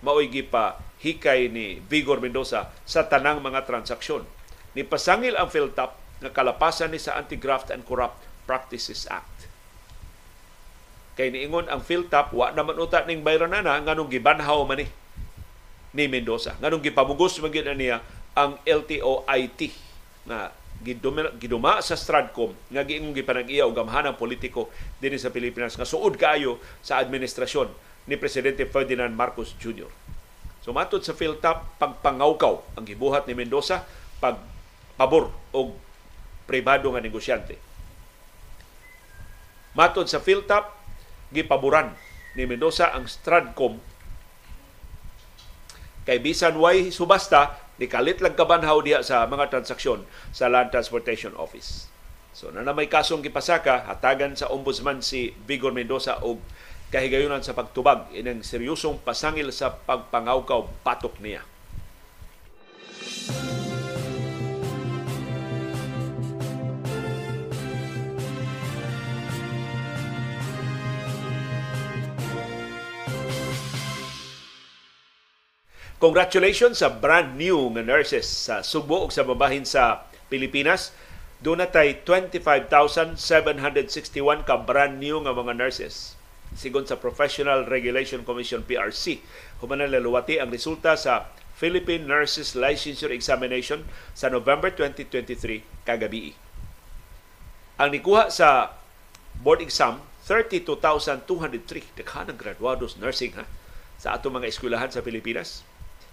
Speaker 1: Maoy pa hikay ni Vigor Mendoza sa tanang mga transaksyon. Ni pasangil ang PhilTap nga kalapasan ni sa Anti-Graft and Corrupt Practices Act. Kay niingon ang PhilTap wa naman uta ning bayranan na nganong gibanhaw man ni ni Mendoza. Nganong gipamugos man niya ang LTO-IT na giduma, giduma sa Stradcom nga giingong gipanag-iya og gamhanang politiko dinhi sa Pilipinas nga suod kaayo sa administrasyon ni presidente Ferdinand Marcos Jr. So matod sa Philtap pagpangawkaw ang gibuhat ni Mendoza pag pabor og pribado nga negosyante. Matod sa Philtap gipaboran ni Mendoza ang Stradcom kay bisan way subasta Nikalit lang kabanhaw diha sa mga transaksyon sa Land Transportation Office. So na na may kasong gipasaka, hatagan sa ombudsman si Vigor Mendoza og kahigayunan sa pagtubag inang seryosong pasangil sa pagpangawkaw patok niya. Congratulations sa brand new nga nurses sa Subo ug sa babahin sa Pilipinas. Doon na tay 25,761 ka brand new nga mga nurses. Sigon sa Professional Regulation Commission PRC, humanan laluwati ang resulta sa Philippine Nurses Licensure Examination sa November 2023 kagabi. Ang nikuha sa board exam 32,203 daghan ng graduados nursing ha sa ato mga eskwelahan sa Pilipinas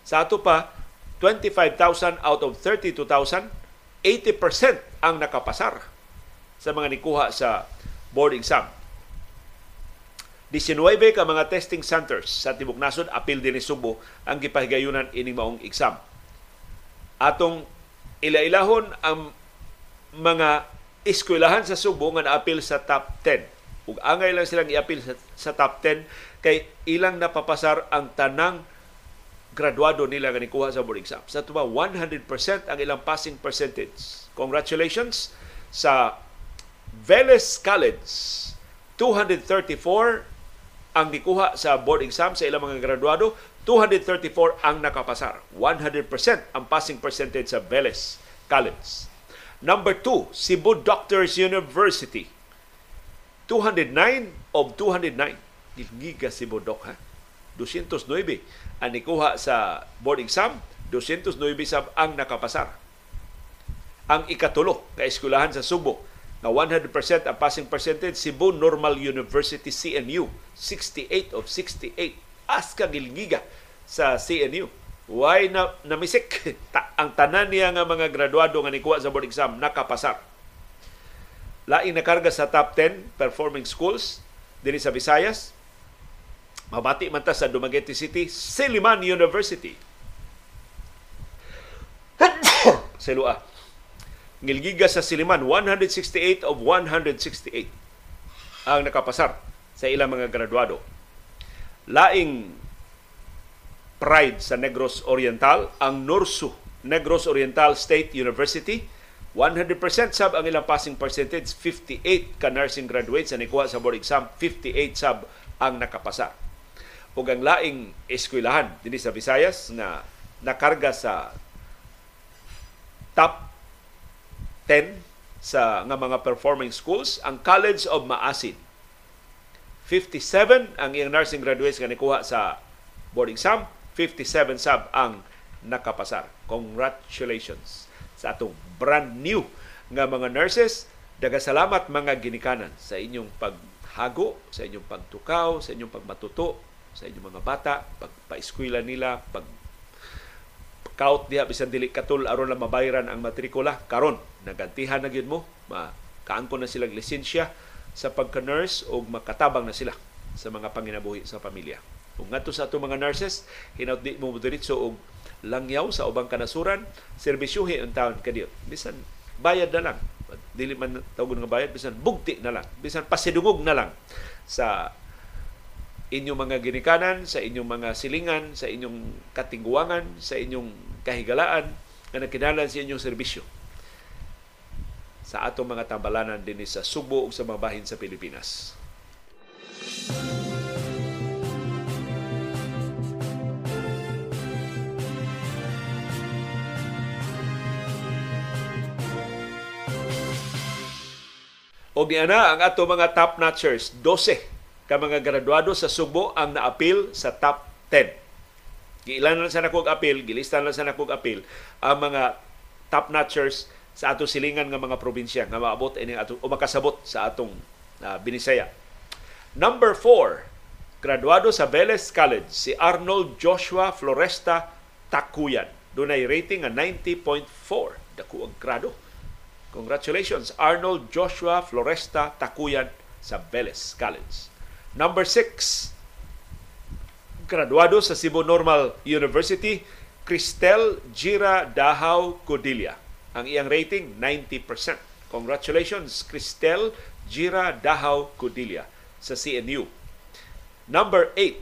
Speaker 1: sa ato pa, 25,000 out of 32,000, 80% ang nakapasar sa mga nikuha sa board exam. 19 ka mga testing centers sa Tibok Nasod, apil din ni Subo ang gipahigayunan ining maong exam. Atong ilailahon ang mga eskwelahan sa Subo nga naapil sa top 10. Ug angay lang silang iapil sa, sa top 10 kay ilang napapasar ang tanang graduado nila nga nikuha sa board exam. Sa tuba 100% ang ilang passing percentage. Congratulations sa Veles College. 234 ang nikuha sa board exam sa ilang mga graduado, 234 ang nakapasar. 100% ang passing percentage sa Veles College. Number 2, Cebu Doctors University. 209 of 209. Giga Cebu Doc, ha? 209 ang nikuha sa board exam, 209 sab ang nakapasar. Ang ikatulo nga eskwelahan sa Subo nga 100% ang passing percentage Cebu Normal University CNU 68 of 68 aska gilgiga sa CNU why na namisik? [laughs] Ta, ang tanan niya nga mga graduado nga nikuha sa board exam nakapasar. Laing nakarga sa top 10 performing schools dinhi sa Visayas Mabati man ta sa Dumaguete City, Siliman University. [coughs] sa Lua. Ngilgiga sa Siliman, 168 of 168 ang nakapasar sa ilang mga graduado. Laing pride sa Negros Oriental, ang Norsu Negros Oriental State University, 100% sab ang ilang passing percentage, 58 ka nursing graduates na nikuha sa board exam, 58 sab ang nakapasar ug ang laing eskwelahan dinhi sa Visayas na nakarga sa top 10 sa nga mga performing schools ang College of Maasin. 57 ang iyang nursing graduates nga nikuha sa board exam 57 sab ang nakapasar. Congratulations sa atong brand new nga mga nurses. Daga salamat mga ginikanan sa inyong paghago sa inyong pagtukaw sa inyong pagmatuto sa inyong mga bata, pagpa-eskwela nila, pag count diha bisan dili katul aron lang mabayaran ang matrikula karon nagantihan na gyud mo ma kaangko na silang lisensya sa pagka-nurse o makatabang na sila sa mga panginabuhi sa pamilya. Kung ngadto sa ato mga nurses, hinaut di mo diretso og langyaw sa ubang kanasuran, serbisyuhi ang taon kadiyo. Bisan bayad na lang. Dili man tawag nga bayad, bisan bugti na lang. Bisan pasidungog na lang sa inyong mga ginikanan, sa inyong mga silingan, sa inyong katingguangan, sa inyong kahigalaan na nagkinalan sa inyong serbisyo sa atong mga tambalanan din sa Subo ug sa mga bahin sa Pilipinas. O niana ang ato mga top notchers, 12 ka mga graduado sa Subo ang naapil sa top 10. Giilan lang sa nakog apil, gilistan lang sa nakog apil ang mga top notchers sa ato silingan nga mga probinsya nga maabot ini ato o makasabot sa atong uh, Binisaya. Number 4, graduado sa Veles College si Arnold Joshua Floresta Takuyan. Dunay rating nga 90.4. Dako ang grado. Congratulations Arnold Joshua Floresta Takuyan sa Veles College. Number 6, graduado sa Cebu Normal University, Cristel Gira Dahaw Codilla. Ang iyang rating, 90%. Congratulations, Cristel Gira Dahaw Codilla sa CNU. Number 8,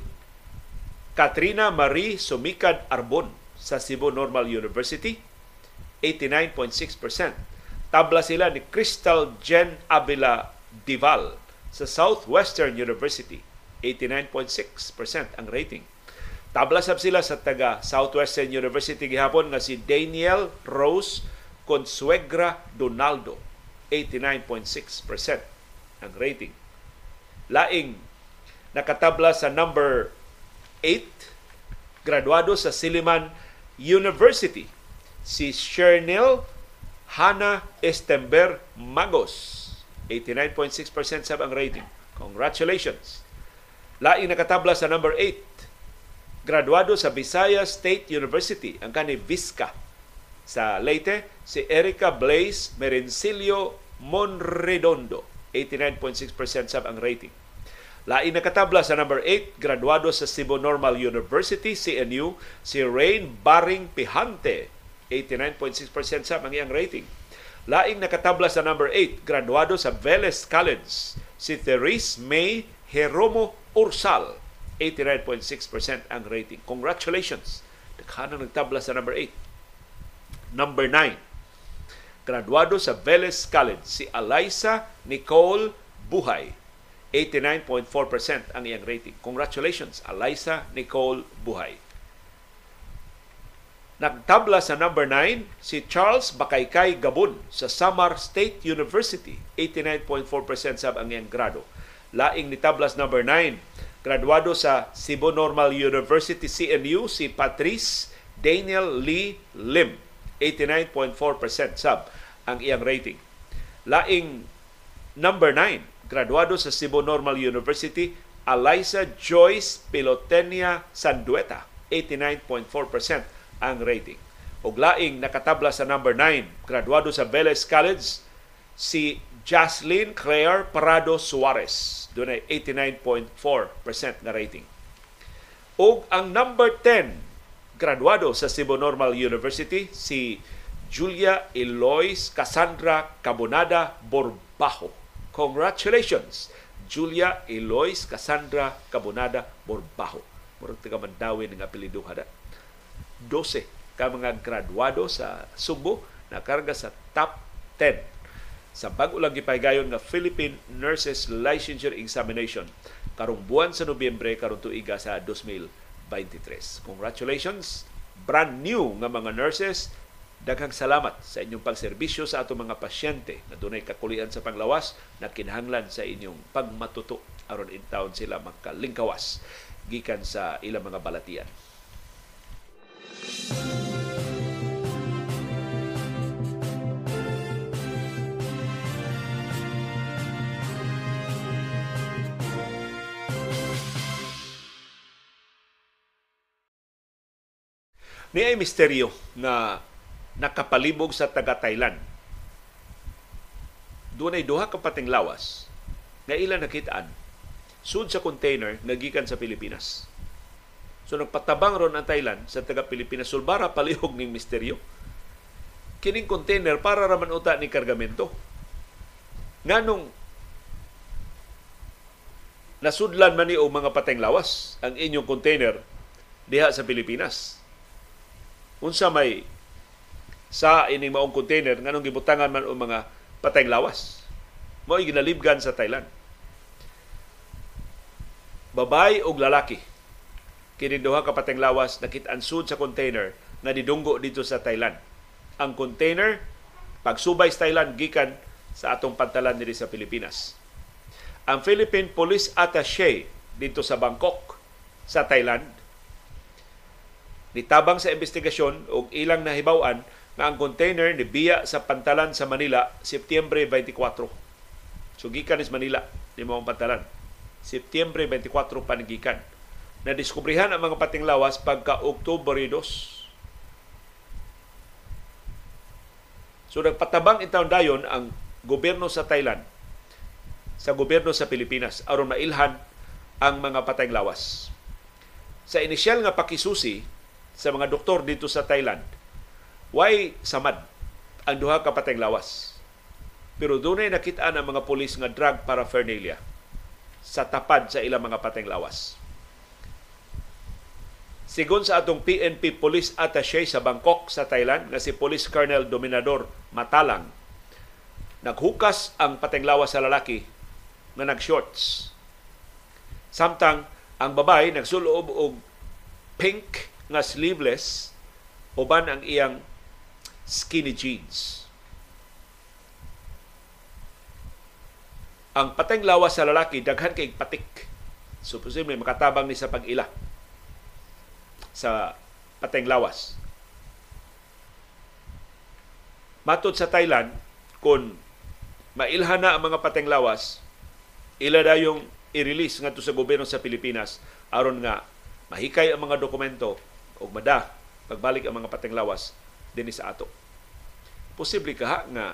Speaker 1: Katrina Marie Sumikad Arbon sa Cebu Normal University, 89.6%. Tabla sila ni Crystal Jen Abila Dival sa Southwestern University, 89.6% ang rating. Tabla sab sila sa taga Southwestern University gihapon nga si Daniel Rose Consuegra Donaldo, 89.6% ang rating. Laing nakatabla sa number 8, graduado sa Siliman University, si Chernil Hana Estember Magos. 89.6% sab ang rating. Congratulations! Laing nakatabla sa number 8, graduado sa Visayas State University, ang kani Visca. Sa Leyte, si Erica Blaze Merencilio Monredondo, 89.6% sab ang rating. Lain nakatabla sa number 8, graduado sa Cebu Normal University, CNU, si Rain Baring Pihante, 89.6% sab ang iyang rating. Laing nakatabla sa number 8, graduado sa Veles College, si Therese May Jeromo Ursal, 89.6% ang rating. Congratulations! Daghana nagtabla sa number 8. Number 9, graduado sa Veles College, si Eliza Nicole Buhay, 89.4% ang iyang rating. Congratulations, Eliza Nicole Buhay. Nagtabla sa number 9 si Charles Bakaykay Gabon sa Samar State University. 89.4% sab ang iyang grado. Laing ni tablas number 9, graduado sa Cebu Normal University CNU si Patrice Daniel Lee Lim. 89.4% sab ang iyang rating. Laing number 9, graduado sa Cebu Normal University Eliza Joyce Pilotenia Sandueta. 89.4% ang rating. Og laing nakatabla sa number 9, graduado sa Veles College si Jocelyn Claire Parado Suarez. Doon ay 89.4% na rating. O ang number 10, graduado sa Cebu Normal University, si Julia Eloise Cassandra Cabonada Borbajo. Congratulations! Julia Eloise Cassandra Cabonada Borbajo. Murag taga Mandawi ng apelido hada. 12 ka mga graduado sa Subo na karga sa top 10 sa bago lang gipaygayon nga Philippine Nurses Licensure Examination karong buwan sa Nobyembre karong tuiga sa 2023. Congratulations! Brand new nga mga nurses, daghang salamat sa inyong pagserbisyo sa ato mga pasyente na dunay kakulian sa panglawas na kinahanglan sa inyong pagmatuto aron in sila makalingkawas gikan sa ilang mga balatian. Ni ay misteryo na nakapalibog sa taga Thailand. Doon ay duha ka pating lawas nga ilan nakitaan sud sa container nga gikan sa Pilipinas. So nagpatabang ron ang Thailand sa taga Pilipinas sulbara palihog ning misteryo. Kining container para raman uta ni kargamento. Nganong nasudlan man ni og mga pateng lawas ang inyong container diha sa Pilipinas. Unsa may sa ining maong container nganong gibutangan man og mga pateng lawas. Mao ginalibgan sa Thailand. Babay og lalaki kini duha ka pateng lawas nakit-an sud sa container nga didunggo dito sa Thailand. Ang container pagsubay sa Thailand gikan sa atong pantalan diri sa Pilipinas ang Philippine Police Attaché dito sa Bangkok sa Thailand nitabang sa investigasyon og ilang nahibaw-an nga ang container ni biya sa pantalan sa Manila Setyembre 24. So gikan is Manila ni mao pantalan. Setyembre 24 panigikan. Nadiskubrihan ang mga pating lawas pagka Oktubre 2. So nagpatabang itaw dayon ang gobyerno sa Thailand sa gobyerno sa Pilipinas aron mailhan ang mga patayng lawas. Sa inisyal nga pakisusi sa mga doktor dito sa Thailand, why samad ang duha ka patayng lawas. Pero dunay nakita ang mga pulis nga drug paraphernalia sa tapad sa ilang mga patayng lawas. Sigon sa atong PNP Police Attaché sa Bangkok sa Thailand nga si Police Colonel Dominador Matalang, naghukas ang patayng lawas sa lalaki nga nag-shorts. Samtang ang babae nagsuloob og pink nga sleeveless uban ang iyang skinny jeans. Ang pateng lawas sa lalaki daghan kay patik. So posible makatabang ni sa pag-ila sa pateng lawas. Matod sa Thailand, kung mailhan na ang mga pateng lawas, ila dayong i-release ngadto sa gobyerno sa Pilipinas aron nga mahikay ang mga dokumento ug mada pagbalik ang mga pateng lawas dinhi sa ato. Posible ka nga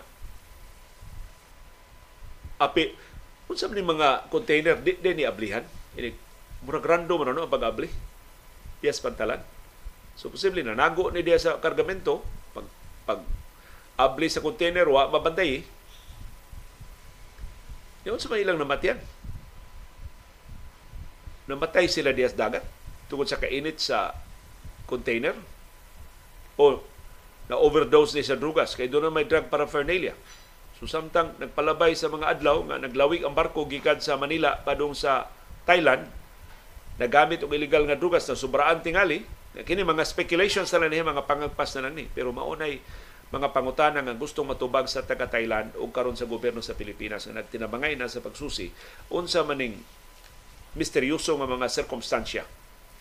Speaker 1: api unsa man mga container di, di ni ablihan ini murag random ano ang pag-abli yes pantalan so posible na nago ni diya sa kargamento pag pag abli sa container wa mabantay eh yun sa ilang namatyan. Namatay sila dias dagat tungkol sa kainit sa container o na overdose ni sa drugas kay doon may drug paraphernalia. So samtang nagpalabay sa mga adlaw nga naglawig ang barko gikan sa Manila padung sa Thailand nagamit og illegal nga drugas na sobraan tingali kini mga speculations na lang ni mga pangagpas na lang ni. Pero maunay mga pangutana nga gustong matubag sa taga Thailand o karon sa gobyerno sa Pilipinas nga nagtinabangay na sa pagsusi unsa maning misteryoso nga mga sirkumstansya.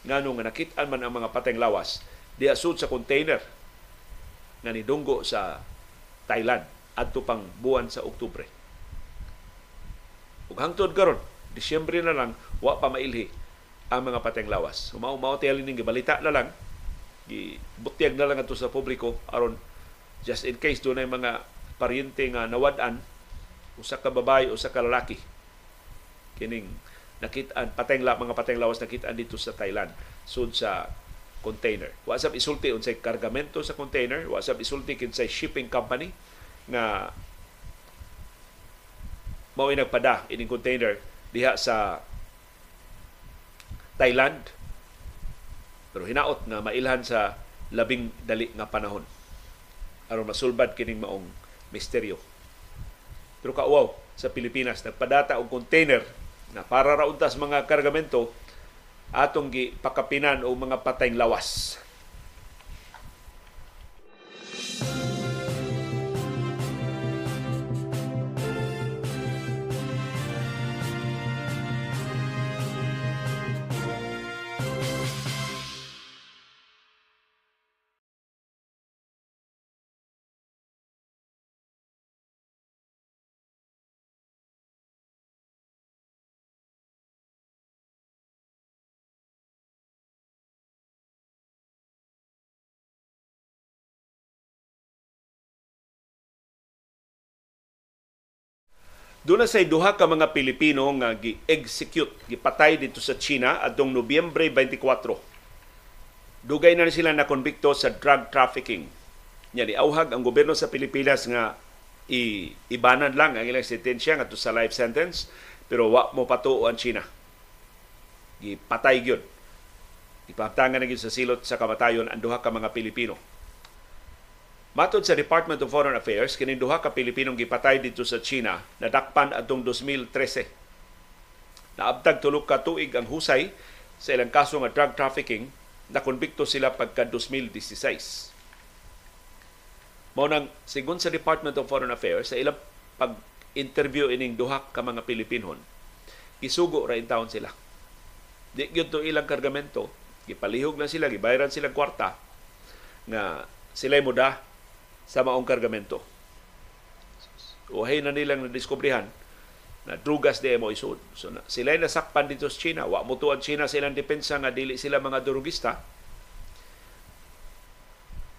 Speaker 1: Ngano nga nakit-an man ang mga pateng lawas di asud sa container nga nidunggo sa Thailand adto pang buwan sa Oktubre. Ug hangtod karon, Disyembre na lang wa pa mailhi ang mga pateng lawas. Umao mao ning gibalita na lang. Gibutyag na lang ato sa publiko aron just in case doon ay mga paryente nga nawad-an usa ka babae usa ka lalaki. Kining nakitaan pateng la mga pateng lawas nakitaan dito sa Thailand sud sa container. Wa sab isulti unsay kargamento sa container wa sab isulti kinsay shipping company nga mao nagpada ining container diha sa Thailand pero hinaot nga mailhan sa labing dali nga panahon aron masulbad kining maong misteryo. Pero kauaw sa Pilipinas nagpadata og container na para ra untas mga kargamento atong gi pakapinan og mga patayng lawas. Doon na say duha ka mga Pilipino nga gi-execute, gipatay dito sa China atong Nobyembre 24. Dugay na sila na konbikto sa drug trafficking. Nya di auhag ang gobyerno sa Pilipinas nga i ibanan lang ang ilang sentensya ngadto sa life sentence pero wa mo patuo ang China. Gipatay gyud. Ipahtangan na sa silot sa kamatayon ang duha ka mga Pilipino Matod sa Department of Foreign Affairs, kining duha ka Pilipinong gipatay dito sa China nadakpan atong 2013. Naabtag tulo ka tuig ang husay sa ilang kaso nga drug trafficking na konbikto sila pagka 2016. Mao nang sigon sa Department of Foreign Affairs sa ilang pag-interview ining duha ka mga Pilipinon, isugo ra in taon sila. Di gyud to ilang kargamento, gipalihog na sila, gibayaran sila kwarta nga sila muda sa maong kargamento. Uhay na nilang nadiskubrihan na drugas di mo isud. So, na, sila nasakpan dito sa China. Wa mo tuan China sa ilang depensa nga dili sila mga drugista.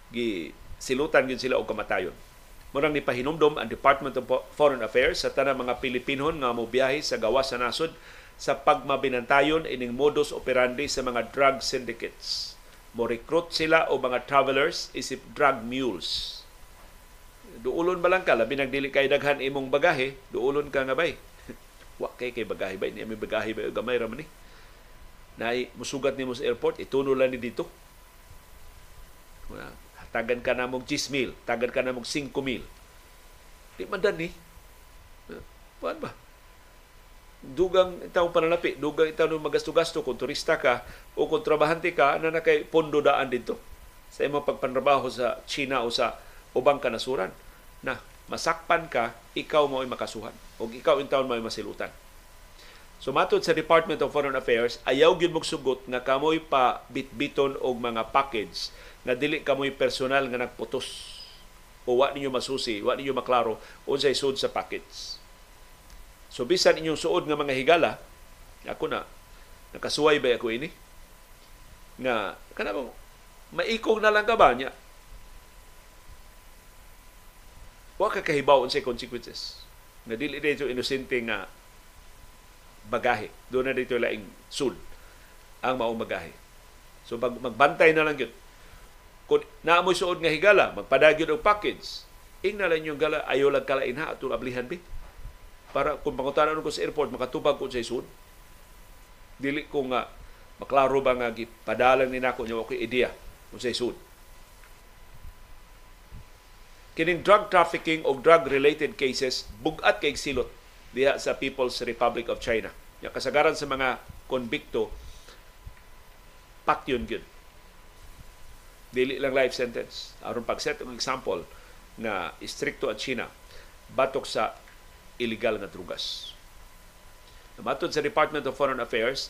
Speaker 1: Gi silutan gyud sila og kamatayon. Murang nipahinumdom ang Department of Foreign Affairs sa tanang mga Pilipinon nga mo biyahe sa gawas sa nasod sa pagmabinantayon ining modus operandi sa mga drug syndicates. Mo recruit sila o mga travelers isip drug mules duulon ba lang ka? Labi nagdili kay daghan imong bagahe. Duulon ka nga bay. [laughs] Wa kay kay bagahe bay. Ni bagahe bay gamay ra man ni. Nay musugat nimo sa airport. Ituno lang ni dito. Tagan ka na mong 10,000 tagan ka na mong 5,000 di man ni Paano ba? Dugang itaw pananapi, dugang itaw nung magasto-gasto kung turista ka o kung trabahante ka na nakay pondo daan dito? Sa imong pagpanrabaho sa China o sa ubang kanasuran na masakpan ka, ikaw mo ay makasuhan. O ikaw in taon mo ay masilutan. So matod sa Department of Foreign Affairs, ayaw gyud mong sugot nga kamoy pa bitbiton og mga package nga dili kamoy personal nga nagputos o wa ninyo masusi, wa ninyo maklaro unsay sud sa package. So bisan inyong suod nga mga higala, ako na nakasuway ba ako ini? Nga kanang maikog na lang ka ba niya? Wa ka kahibaw unsay consequences. Nga dili dito inosente nga bagahe. Do na dito laing sud ang maong bagahe. So pag magbantay na lang gyud kung naamoy suod nga higala magpadagyod og package ing na lang yung gala ayo lang kalain ha atong ablihan bi. Para kung pangutanan ko sa airport makatubag ko sa sud dili ko nga maklaro ba nga gipadalan ni nako nya okay idea kung sa sud kining drug trafficking o drug-related cases bugat kay silot diha sa People's Republic of China. Ya kasagaran sa mga konbikto patyon gyud. Dili lang life sentence. Aron pag-set og example na istrikto ang China batok sa illegal nga drugas. Matod sa Department of Foreign Affairs,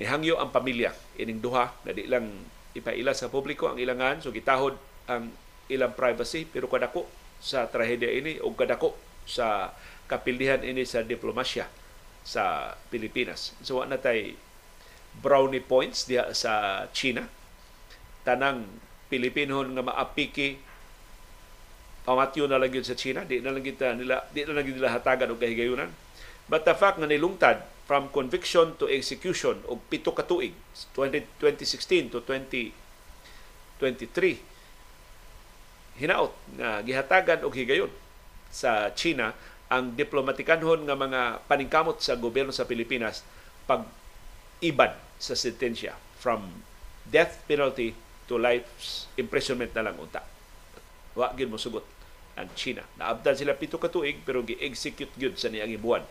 Speaker 1: nihangyo ang pamilya ining duha na di lang ipaila sa publiko ang ilangan so gitahod ang ilang privacy pero kadako sa trahedya ini o kadako sa kapildihan ini sa diplomasya sa Pilipinas. So na tay brownie points diha sa China. Tanang Pilipinon nga maapiki pamatyo na lang sa China, di na lang kita nila di na lang nila hatagan og kahigayunan. But the fact nga nilungtad from conviction to execution og pito ka tuig 2016 to 2023 hinaot nga gihatagan og higayon sa China ang diplomatikanhon nga mga paningkamot sa gobyerno sa Pilipinas pag ibad sa sentensya from death penalty to life's imprisonment na lang unta. Wa gyud mo sugot ang China. Naabdan sila pito ka tuig pero gi-execute gyud sa niyang ibuan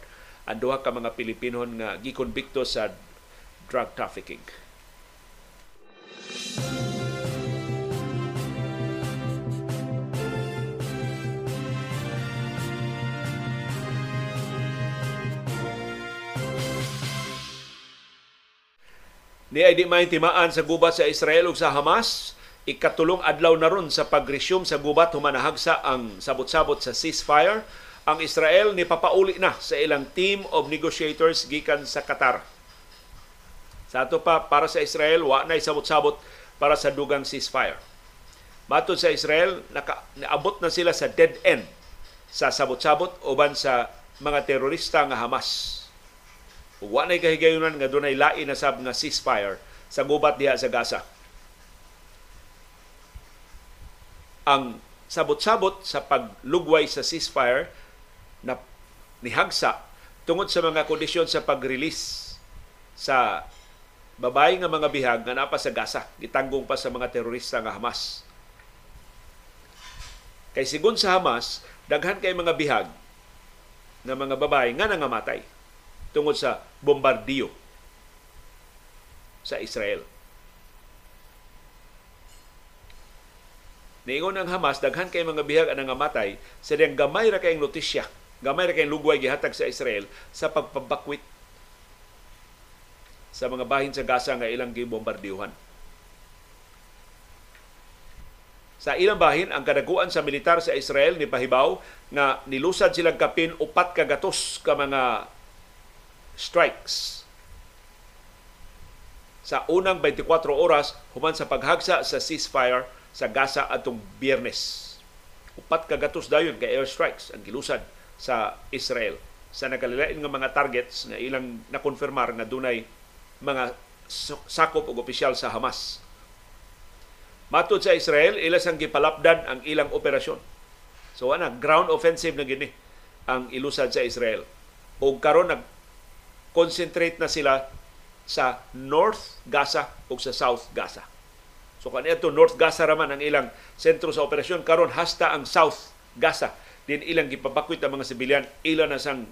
Speaker 1: ang duha ka mga Pilipinon nga gikonbikto sa drug trafficking. Ni ay di timaan sa gubat sa Israel ug sa Hamas, ikatulong adlaw na ron sa pag-resume sa gubat humanahagsa ang sabot-sabot sa ceasefire. Ang Israel ni papauli na sa ilang team of negotiators gikan sa Qatar. Sa ato pa, para sa Israel, wa na sabot-sabot para sa dugang ceasefire. Matod sa Israel, naka, naabot na sila sa dead end sa sabot-sabot uban sa mga terorista nga Hamas. Ug wa nay kahigayunan nga dunay lain na sab nga ceasefire sa gubat diha sa Gaza. Ang sabot-sabot sa paglugway sa ceasefire na nihagsa tungod sa mga kondisyon sa pag-release sa babae nga mga bihag nga napa sa Gaza, gitanggong pa sa mga terorista nga Hamas. Kay sigon sa Hamas, daghan kay mga bihag nga mga babae nga nangamatay tungod sa bombardiyo sa Israel. Niingon ang Hamas, daghan kay mga bihag ang nangamatay, sa diyang gamay ra kayong notisya, gamay ra kayong lugway gihatag sa Israel sa pagpabakwit sa mga bahin sa Gaza nga ilang gibombardiyuhan. Sa ilang bahin, ang kadaguan sa militar sa Israel ni pahibaw nga nilusad silang kapin upat ka gatos ka mga strikes sa unang 24 oras human sa paghagsa sa ceasefire sa Gaza atong Biyernes. Upat ka gatos dayon kay airstrikes ang gilusad sa Israel sa nagkalilain nga mga targets nga ilang nakonfirmar nga dunay mga sakop og opisyal sa Hamas. Matod sa Israel, ila sang gipalapdan ang ilang operasyon. So ana, ground offensive na gini ang ilusad sa Israel. O karon nag concentrate na sila sa North Gaza ug sa South Gaza. So kan ito North Gaza raman ang ilang sentro sa operasyon karon hasta ang South Gaza din ilang gipabakwit ang mga sibilyan ila na sang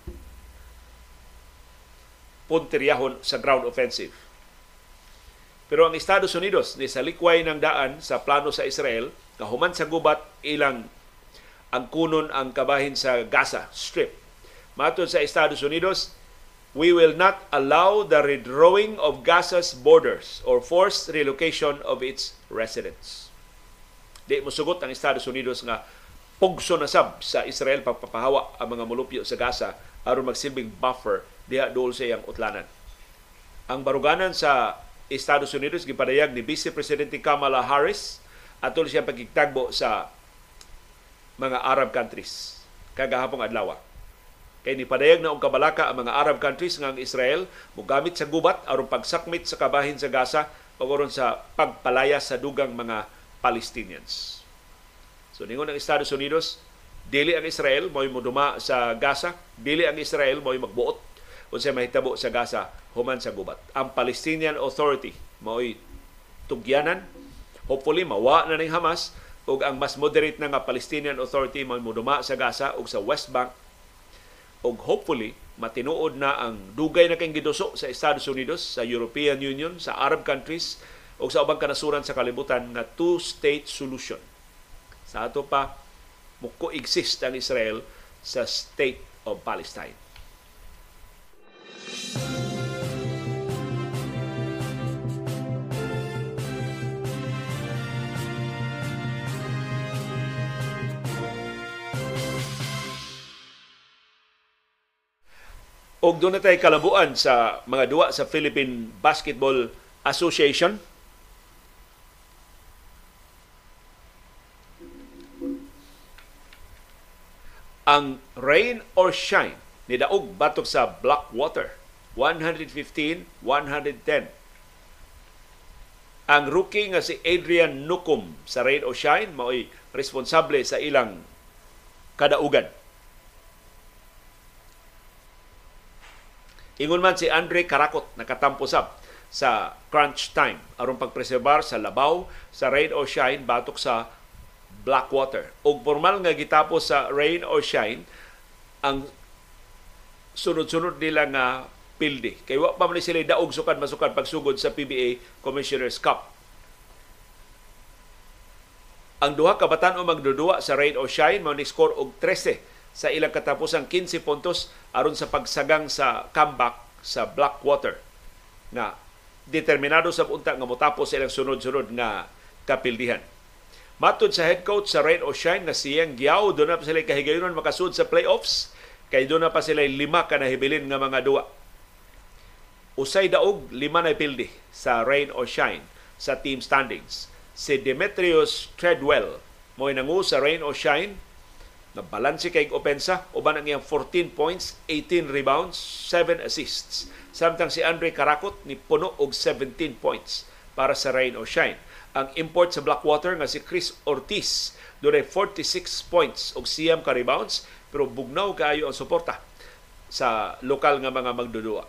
Speaker 1: punteryahon sa ground offensive. Pero ang Estados Unidos ni sa likway ng daan sa plano sa Israel kahuman sa gubat ilang ang kunon ang kabahin sa Gaza Strip. Matod sa Estados Unidos, we will not allow the redrawing of Gaza's borders or forced relocation of its residents. Di musugot ang Estados Unidos nga pugso na sab sa Israel pagpapahawa ang mga mulupyo sa Gaza aron magsilbing buffer diha dool sa iyang utlanan. Ang baruganan sa Estados Unidos gipadayag ni Vice Presidente Kamala Harris atol siya pagkigtagbo sa mga Arab countries kagahapong adlaw Kay nipadayag na og kabalaka ang mga Arab countries nga ang Israel mogamit sa gubat aron pagsakmit sa kabahin sa Gaza pagkaron sa pagpalaya sa dugang mga Palestinians. So ningon ang Estados Unidos, dili ang Israel mo'y moduma sa Gaza, dili ang Israel mo'y magbuot unsay mahitabo sa Gaza human sa gubat. Ang Palestinian Authority mo'y tugyanan, hopefully mawa na ning Hamas ug ang mas moderate na nga Palestinian Authority mo'y moduma sa Gaza ug sa West Bank og hopefully matinuod na ang dugay na kayong giduso sa Estados Unidos, sa European Union, sa Arab countries o sa ubang kanasuran sa kalibutan na two-state solution. Sa ato pa, muko exist ang Israel sa state of Palestine. Og doon na tayo kalabuan sa mga duwa sa Philippine Basketball Association. Ang rain or shine ni Daog batok sa Blackwater 115-110. Ang rookie nga si Adrian Nukum sa Rain or Shine mao'y responsable sa ilang kadaugan Ingon man si Andre Karakot nakatampo sab sa crunch time aron pagpreserbar sa labaw sa rain or shine batok sa Blackwater. Og formal nga gitapos sa rain or shine ang sunod-sunod nila nga pildi. Kay wa pa man sila daog sukan masukan pagsugod sa PBA Commissioner's Cup. Ang duha ka batan-o magdudua sa rain or shine mao ni score og 13 sa ilang katapusang 15 puntos aron sa pagsagang sa comeback sa Blackwater na determinado sa unta nga motapos ilang sunod-sunod nga kapildihan. Matod sa head coach sa Rain o Shine na siyang Giao, doon na pa sila kahigayonon makasud sa playoffs kay doon na pa sila lima ka nahibilin nga mga duwa. Usay daog, lima na pildi sa Rain or Shine sa team standings. Si Demetrius Treadwell mo nangu sa Rain or Shine na balanse kay opensa uban ang iyang 14 points, 18 rebounds, 7 assists. Samtang si Andre Karakot ni puno og 17 points para sa Rain or Shine. Ang import sa Blackwater nga si Chris Ortiz dunay 46 points og siyam ka rebounds pero bugnaw kaayo ang suporta sa lokal nga mga magdudua.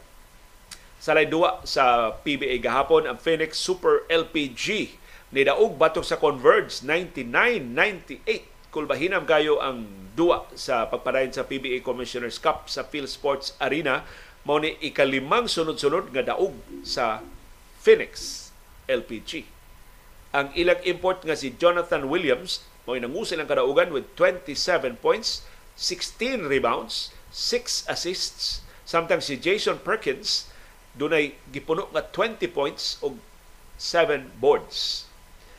Speaker 1: Sa lay duwa sa PBA gahapon ang Phoenix Super LPG ni daog batok sa Converge 99-98 kulbahinam kayo ang duwa sa pagpadayon sa PBA Commissioners Cup sa Phil Sports Arena mao ni ikalimang sunod-sunod nga daog sa Phoenix LPG. Ang ilang import nga si Jonathan Williams mao nangusil ang kadaugan with 27 points, 16 rebounds, 6 assists, samtang si Jason Perkins dunay gipuno nga 20 points og 7 boards.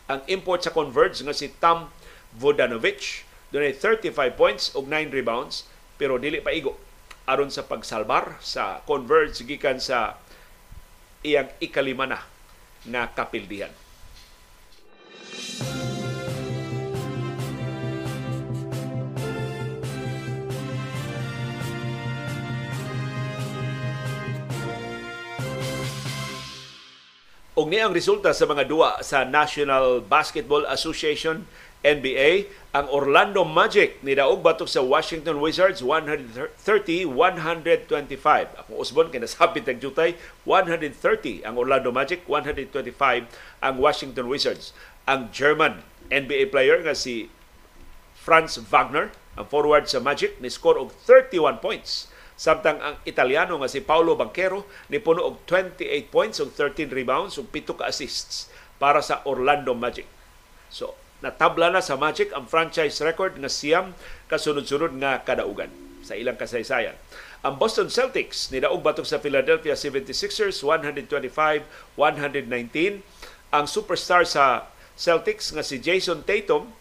Speaker 1: Ang import sa Converge nga si Tom Vodanovic dunay 35 points og 9 rebounds pero dili pa igo aron sa pagsalbar sa Converge gikan sa iyang ikalima na nga kapildihan. Og ni ang resulta sa mga duwa sa National Basketball Association NBA, ang Orlando Magic ni daog batok sa Washington Wizards 130-125. Ako usbon kay nasabit ang jutay 130 ang Orlando Magic, 125 ang Washington Wizards. Ang German NBA player nga si Franz Wagner, ang forward sa Magic, ni score og 31 points Samtang ang Italiano nga si Paolo Banquero ni puno og 28 points ug 13 rebounds ug 7 ka assists para sa Orlando Magic. So, natabla na sa Magic ang franchise record nga siyam kasunod-sunod nga kadaugan sa ilang kasaysayan. Ang Boston Celtics ni daog batok sa Philadelphia 76ers 125-119. Ang superstar sa Celtics nga si Jason Tatum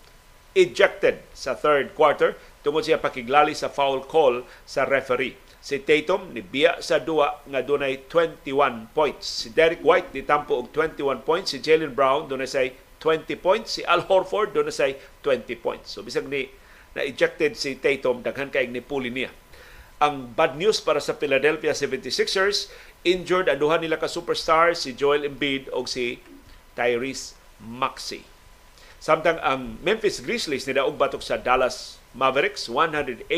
Speaker 1: ejected sa third quarter tungod siya pakiglali sa foul call sa referee. Si Tatum ni biya sa duwa nga dunay 21 points. Si Derek White ni tampo og 21 points. Si Jalen Brown dunay say 20 points. Si Al Horford dunay say 20 points. So bisag ni na-ejected si Tatum daghan kay ni puli niya. Ang bad news para sa Philadelphia 76ers, injured ang duha nila ka superstar si Joel Embiid o si Tyrese Maxey. Samtang ang Memphis Grizzlies ni daog batok sa Dallas Mavericks 108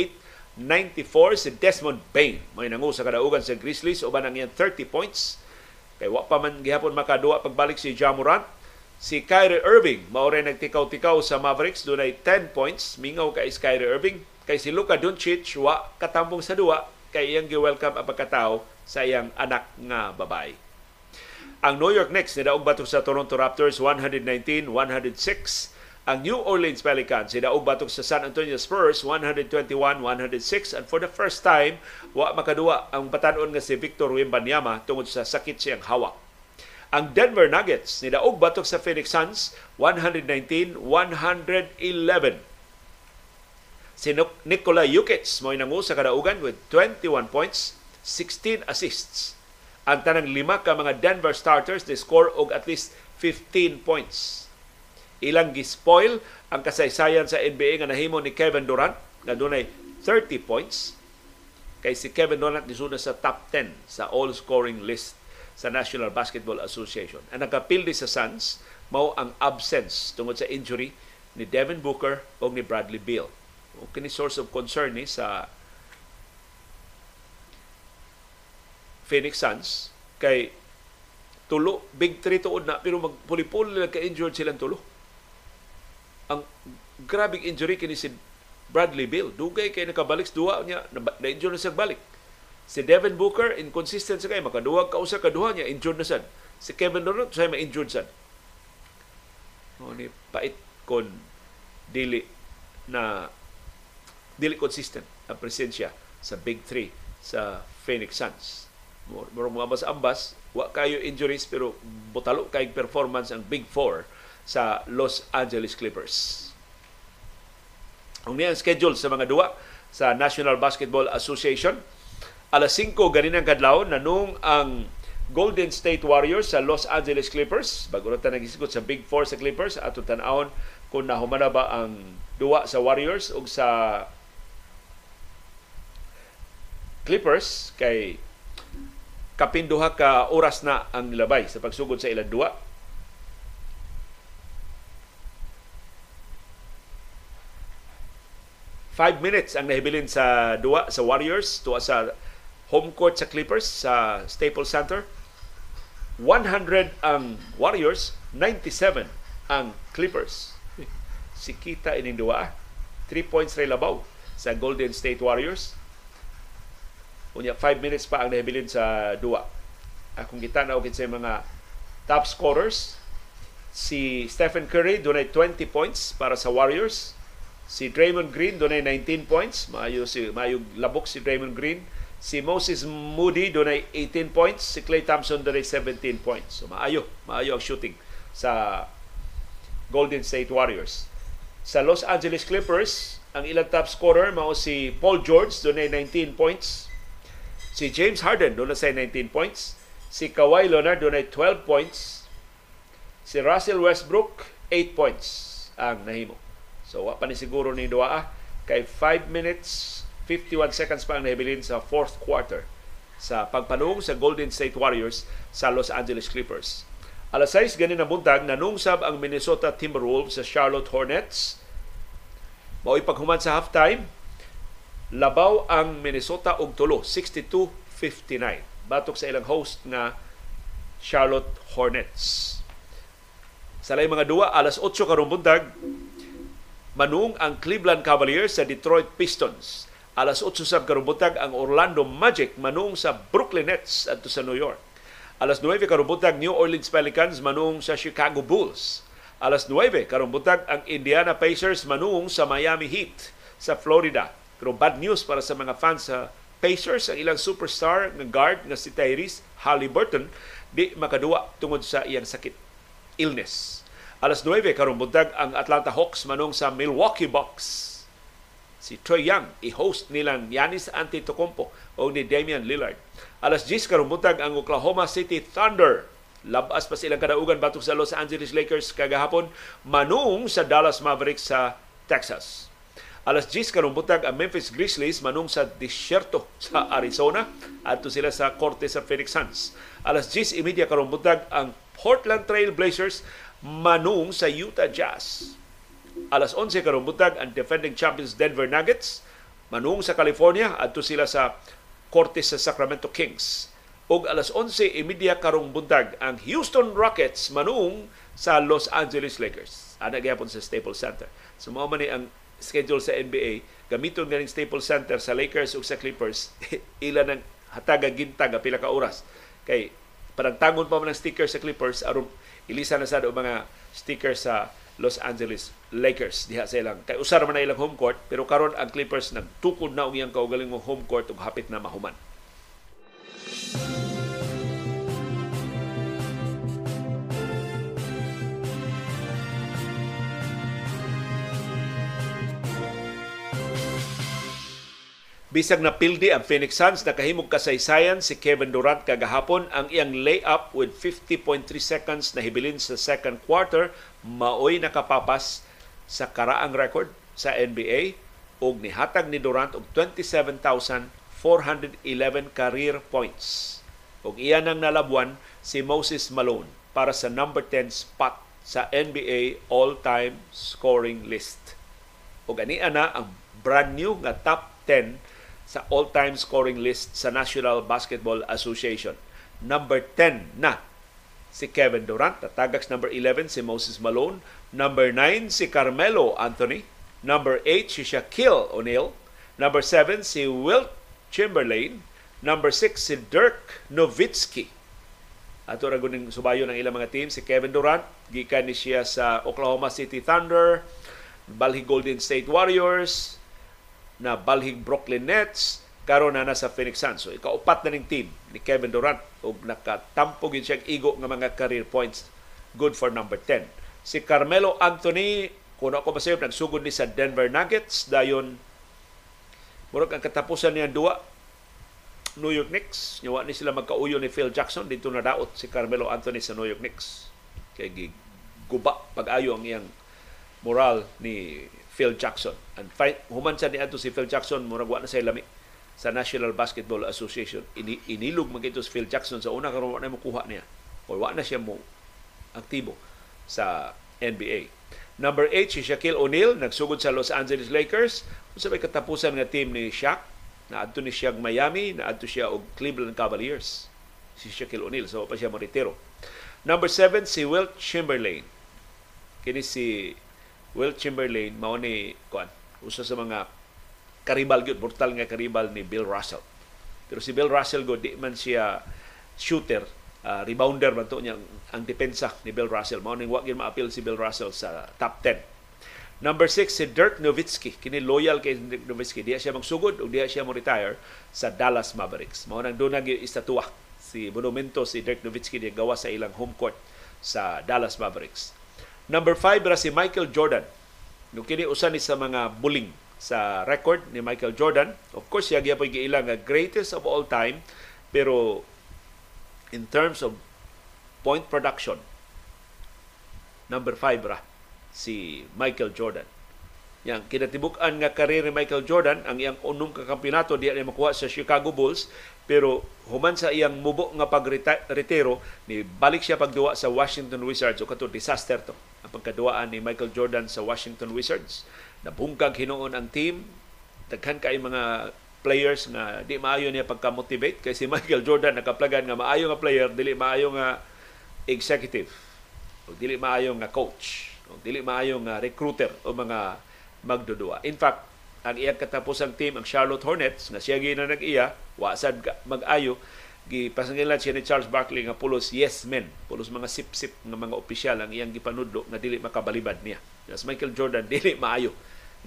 Speaker 1: 94 si Desmond Bain. May nangu sa kadaugan sa Grizzlies uban ang iyang 30 points. Kay wa pa man gihapon makaduwa pagbalik si Ja Morant. Si Kyrie Irving maoray nagtikaw-tikaw sa Mavericks dunay 10 points. Mingaw kay si Kyrie Irving. Kay si Luka Doncic wa katambong sa duwa kay iyang gi-welcome ang pagkatao sa iyang anak nga babae. Ang New York Knicks nidaog batok sa Toronto Raptors 119-106 ang New Orleans Pelicans sidaog batok sa San Antonio Spurs 121-106 and for the first time wa makaduwa ang batanon nga si Victor Wembanyama tungod sa sakit siyang hawak. Ang Denver Nuggets nidaog batok sa Phoenix Suns 119-111. Si Nikola Jokic mo nangu sa kadaugan with 21 points, 16 assists. Ang tanang lima ka mga Denver starters ni score og at least 15 points ilang gispoil ang kasaysayan sa NBA nga nahimo ni Kevin Durant na dunay 30 points kay si Kevin Durant nisuna sa top 10 sa all scoring list sa National Basketball Association. Ang nakapildi sa Suns mao ang absence tungod sa injury ni Devin Booker o ni Bradley Beal. O kini source of concern ni sa Phoenix Suns kay tulo big three tuod na pero magpuli-puli lang ka-injured silang tulo ang grabing injury kini si Bradley Bill. Dugay kay nakabalik duwa niya na-injure na siya balik. Si Devin Booker inconsistent sa kay makaduwa ka usa kaduha niya injured na sad. Si Kevin Durant say ma-injured sad. Mo ni pait kon dili na dili consistent ang presensya sa Big 3 sa Phoenix Suns. Murong mabas ambas, wa kayo injuries pero butalo kay performance ang Big 4 sa Los Angeles Clippers. Ang niyang schedule sa mga duwa sa National Basketball Association, alas 5 ganinang kadlaw nanung ang Golden State Warriors sa Los Angeles Clippers. Bago na nagisgot sa Big Four sa Clippers, ato tanawon kung nahumana ba ang duwa sa Warriors o sa Clippers kay kapinduha ka oras na ang labay sa pagsugod sa ilang duwa. Five minutes ang nahibilin sa duwa sa Warriors tuwa sa home court sa Clippers sa Staples Center. 100 ang Warriors, 97 ang Clippers. Si kita ining duwa. 3 points ray labaw sa Golden State Warriors. Unya 5 minutes pa ang nahibilin sa duwa. Akong kita na sa mga top scorers. Si Stephen Curry dunay 20 points para sa Warriors. Si Draymond Green dunay 19 points. Maayo si maayo labok si Draymond Green. Si Moses Moody dunay 18 points. Si Klay Thompson dunay 17 points. So maayo, maayo ang shooting sa Golden State Warriors. Sa Los Angeles Clippers, ang ilang top scorer mao si Paul George dunay 19 points. Si James Harden dunay 19 points. Si Kawhi Leonard dunay 12 points. Si Russell Westbrook 8 points ang nahimo. So wa pa ni siguro ni duaa kay 5 minutes 51 seconds pa ang nahibilin sa fourth quarter sa pagpanung sa Golden State Warriors sa Los Angeles Clippers. Alas 6 ganin na buntag nanungsab ang Minnesota Timberwolves sa Charlotte Hornets. Mao'y paghuman sa halftime, labaw ang Minnesota og tulo 62-59 batok sa ilang host nga Charlotte Hornets sa lay mga duwa alas 8 karong buntag manung ang Cleveland Cavaliers sa Detroit Pistons alas 8 sab karong buntag ang Orlando Magic manung sa Brooklyn Nets adto sa New York alas 9 karong buntag New Orleans Pelicans manung sa Chicago Bulls alas 9 karong buntag ang Indiana Pacers manung sa Miami Heat sa Florida pero bad news para sa mga fans sa Pacers, ang ilang superstar nga guard nga si Tyrese Halliburton di makaduwa tungod sa iyang sakit illness. Alas 9 karong ang Atlanta Hawks manung sa Milwaukee Bucks. Si Troy Young i-host nilang Giannis Antetokounmpo o ni Damian Lillard. Alas 10 karong buntag ang Oklahoma City Thunder labas pa silang kadaugan batok sa Los Angeles Lakers kagahapon manung sa Dallas Mavericks sa Texas. Alas 10 karong butag ang Memphis Grizzlies manung sa disyerto sa Arizona adto sila sa korte sa Phoenix Suns. Alas 10 imedya karong butag ang Portland Trail Blazers manung sa Utah Jazz. Alas 11 karong butag ang defending champions Denver Nuggets manung sa California adto sila sa korte sa Sacramento Kings. Og alas 11 imedya karong buntag ang Houston Rockets manung sa Los Angeles Lakers. Ana gyapon sa Staples Center. So man ni ang schedule sa NBA, gamiton ganing Staples Center sa Lakers ug sa Clippers, [laughs] ila nang hataga gintag pila ka oras. Kay tangon pa man ng sticker sa Clippers aron ilisa na sad mga sticker sa Los Angeles Lakers diha sa ilang kay usar man ilang home court pero karon ang Clippers nagtukod na og iyang kaugaling home court ug hapit na mahuman. Bisag na pildi ang Phoenix Suns, nakahimog kasaysayan si Kevin Durant kagahapon ang iyang layup with 50.3 seconds na hibilin sa second quarter, maoy nakapapas sa karaang record sa NBA ug nihatag ni Durant og 27,411 career points. Ug iyan ang nalabuan si Moses Malone para sa number 10 spot sa NBA all-time scoring list. Ug ani ang brand new nga top 10 sa all-time scoring list sa National Basketball Association. Number 10 na si Kevin Durant. Tatagax number 11 si Moses Malone. Number 9 si Carmelo Anthony. Number 8 si Shaquille O'Neal. Number 7 si Wilt Chamberlain. Number 6 si Dirk Nowitzki. Ato ra guning subayo ng ilang mga team si Kevin Durant gikan ni siya sa Oklahoma City Thunder, Balhi Golden State Warriors, na balhig Brooklyn Nets karon na nasa Phoenix Suns. So ikaupat na ning team ni Kevin Durant ug nakatampo gid siya igo nga mga career points good for number 10. Si Carmelo Anthony kung ako masayop nagsugod ni sa Denver Nuggets dayon murag ang katapusan niya duwa New York Knicks. Nyawa ni sila magkauyo ni Phil Jackson. Dito na daot si Carmelo Anthony sa New York Knicks. Kaya guba pag-ayo ang iyang moral ni Phil Jackson. And fight, human sa ni ato si Phil Jackson, murag wa na sa lami sa National Basketball Association. Ini, inilog man sa Phil Jackson sa una karon na mo kuha niya. O wa na siya mo aktibo sa NBA. Number 8 si Shaquille O'Neal nagsugod sa Los Angeles Lakers. Unsa may katapusan nga team ni Shaq naadto ni siya Miami, naadto siya og Cleveland Cavaliers. Si Shaquille O'Neal so pa siya moritero. Number 7 si Wilt Chamberlain. Kini si Wilt Chamberlain mao ni kuan usa sa mga karibal gyud brutal nga karibal ni Bill Russell. Pero si Bill Russell go di man siya shooter, uh, rebounder man to niya ang depensa ni Bill Russell. Mao ning wa gyud ma-appeal si Bill Russell sa top 10. Number 6 si Dirk Nowitzki. Kini loyal kay Dirk Nowitzki. Diya siya magsugod o diya siya mo retire sa Dallas Mavericks. Mao nang dunag yung istatwa si monumento si Dirk Nowitzki diya gawa sa ilang home court sa Dallas Mavericks. Number 5 ra si Michael Jordan. No kini usa ni sa mga buling sa record ni Michael Jordan. Of course, siya gyapon giilang nga greatest of all time, pero in terms of point production, number 5 ra si Michael Jordan. Yang kinatibuk-an nga karir ni Michael Jordan, ang iyang unong kakampiyonato diya niya makuha sa Chicago Bulls, pero human sa iyang mubo nga pagretiro, ni balik siya pagduwa sa Washington Wizards o kato disaster to. Ang pagkaduwaan ni Michael Jordan sa Washington Wizards. Nabungkag hinuon ang team. Daghan kay mga players nga di maayo niya pagka-motivate. Kay si Michael Jordan nakaplagan nga maayo nga player dili maayo nga executive. O dili maayo nga coach. O dili maayo nga recruiter o mga magdudua. In fact ang iyang katapusang team ang Charlotte Hornets nga siya gina nag-iya wa sad mag-ayo gipasangilan siya ni Charles Barkley nga pulos yes men. Pulos mga sip-sip nga mga opisyal ang iyang gipanudlo nga dili makabalibad niya. Yes, Michael Jordan [laughs] dili maayo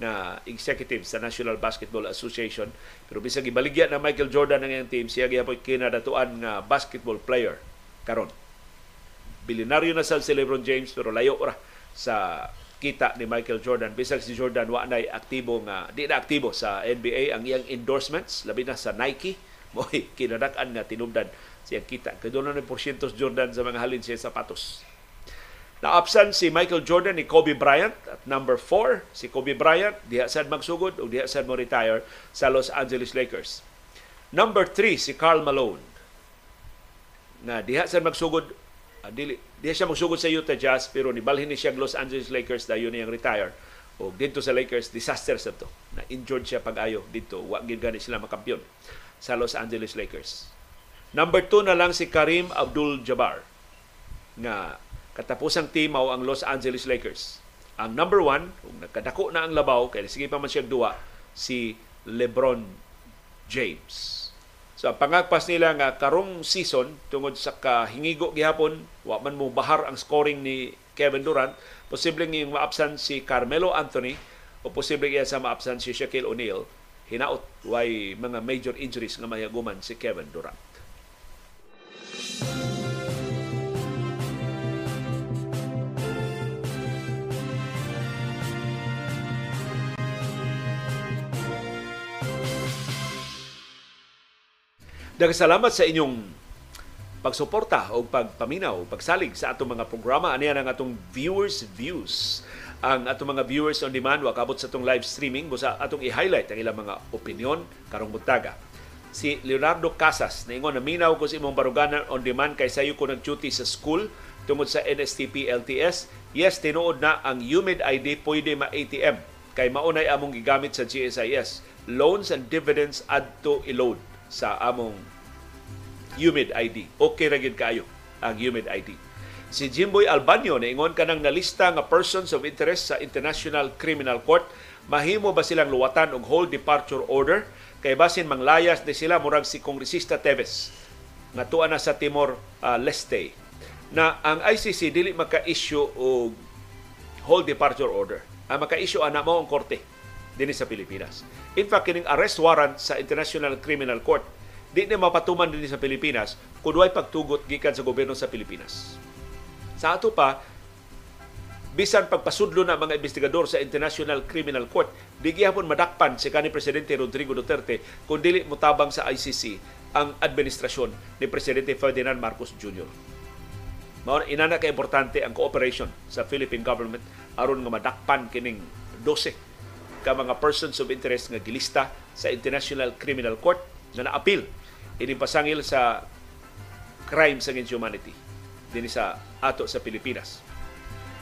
Speaker 1: na executive sa National Basketball Association. Pero bisag ibaligya na Michael Jordan ang iyang team siya gyapon kinadatuan nga basketball player karon. Bilyonaryo na sa si LeBron James pero layo ra sa kita ni Michael Jordan. Bisag si Jordan wa nay aktibo nga di na aktibo sa NBA ang iyang endorsements labi na sa Nike mo [laughs] kinadak-an nga tinubdan siya kita. Kadto na porsyentos Jordan sa mga halin siya sapatos. Na-absent si Michael Jordan ni Kobe Bryant at number 4 si Kobe Bryant. Diha sad magsugod o diha sad mo retire sa Los Angeles Lakers. Number 3 si Karl Malone. Na diha sad magsugod uh, dili diha siya magsugod sa Utah Jazz pero nibalhin ni siya Los Angeles Lakers dayon niyang retire. O dito sa Lakers disaster sa to. Na injured siya pag-ayo dito. Wa gid gani sila makampiyon sa Los Angeles Lakers. Number 2 na lang si Karim Abdul-Jabbar nga katapusang team mao ang Los Angeles Lakers. Ang number one, kung nagkadako na ang labaw, kaya sige pa man siya duwa, si LeBron James. So ang pangagpas nila nga karong season tungod sa kahingigo gihapon, wa man mo bahar ang scoring ni Kevin Durant, posible nga maapsan si Carmelo Anthony o posible iya sa maapsan si Shaquille O'Neal. Hinaot way mga major injuries nga mayaguman si Kevin Durant. Daghang salamat sa inyong pagsuporta o pagpaminaw, pagsalig sa atong mga programa. Ano yan ang atong viewers views. Ang atong mga viewers on demand, wakabot sa atong live streaming, busa atong i-highlight ang ilang mga opinion karong buntaga. Si Leonardo Casas, na ingon, naminaw ko sa imong baruganan on demand kay sayo ko nag-duty sa school tungod sa NSTP LTS. Yes, tinuod na ang UMID ID pwede ma-ATM kay maunay among gigamit sa GSIS. Loans and dividends add to i-load sa among humid ID. Okay ra gid kayo ang humid ID. Si Jimboy Albanyo ingon kanang nalista nga persons of interest sa International Criminal Court mahimo ba silang luwatan og hold departure order kay basin manglayas ni sila murag si Kongresista Teves nga tuwa na sa Timor uh, Leste na ang ICC dili maka-issue og hold departure order. Ang maka-issue ana mo ang korte dinhi sa Pilipinas. In fact, kining arrest warrant sa International Criminal Court di na mapatuman dinhi sa Pilipinas kung pagtugot gikan sa gobyerno sa Pilipinas. Sa ato pa, bisan pagpasudlo na mga investigador sa International Criminal Court, di gihapon madakpan si kanhi Presidente Rodrigo Duterte kung dili mutabang sa ICC ang administrasyon ni Presidente Ferdinand Marcos Jr. Mao inana ka importante ang cooperation sa Philippine government aron nga madakpan kining 12 ka mga persons of interest nga gilista sa International Criminal Court nga naapil ini pasangil sa crimes against humanity dinhi sa ato sa Pilipinas.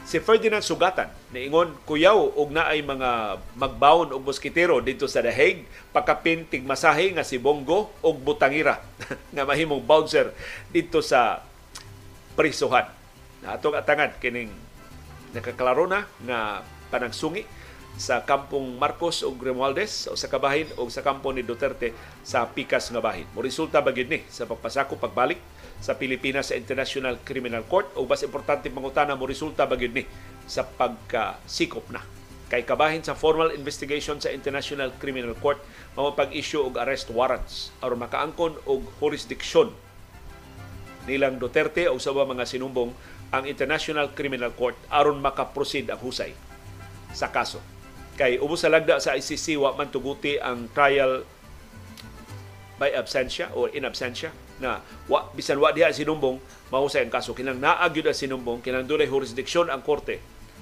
Speaker 1: Si Ferdinand Sugatan niingon kuyaw og naay mga magbaon og moskitero dito sa The Hague pakapin tigmasahe nga si Bongo og Butangira [laughs] nga mahimong bouncer dito sa prisuhan. Atong atangan kining nakaklaro na nga panagsungi sa kampong Marcos o Grimaldes o sa kabahin o sa kampo ni Duterte sa pikas nga bahin. Mo resulta ba ni sa pagpasako pagbalik sa Pilipinas sa International Criminal Court. O mas importante pangutana mo resulta ba ni sa pagkasikop na? Kay kabahin sa formal investigation sa International Criminal Court mao pag-issue og arrest warrants aron makaangkon og jurisdiction nilang Duterte o sa mga sinumbong ang International Criminal Court aron makaproceed ang husay sa kaso. Kay ubos sa lagda sa ICC wa man tuguti ang trial by absentia or in absentia na wa bisan wa diha sinumbong mahusay ang kaso. Kinang naag ang sinumbong kinang dunay jurisdiksyon ang korte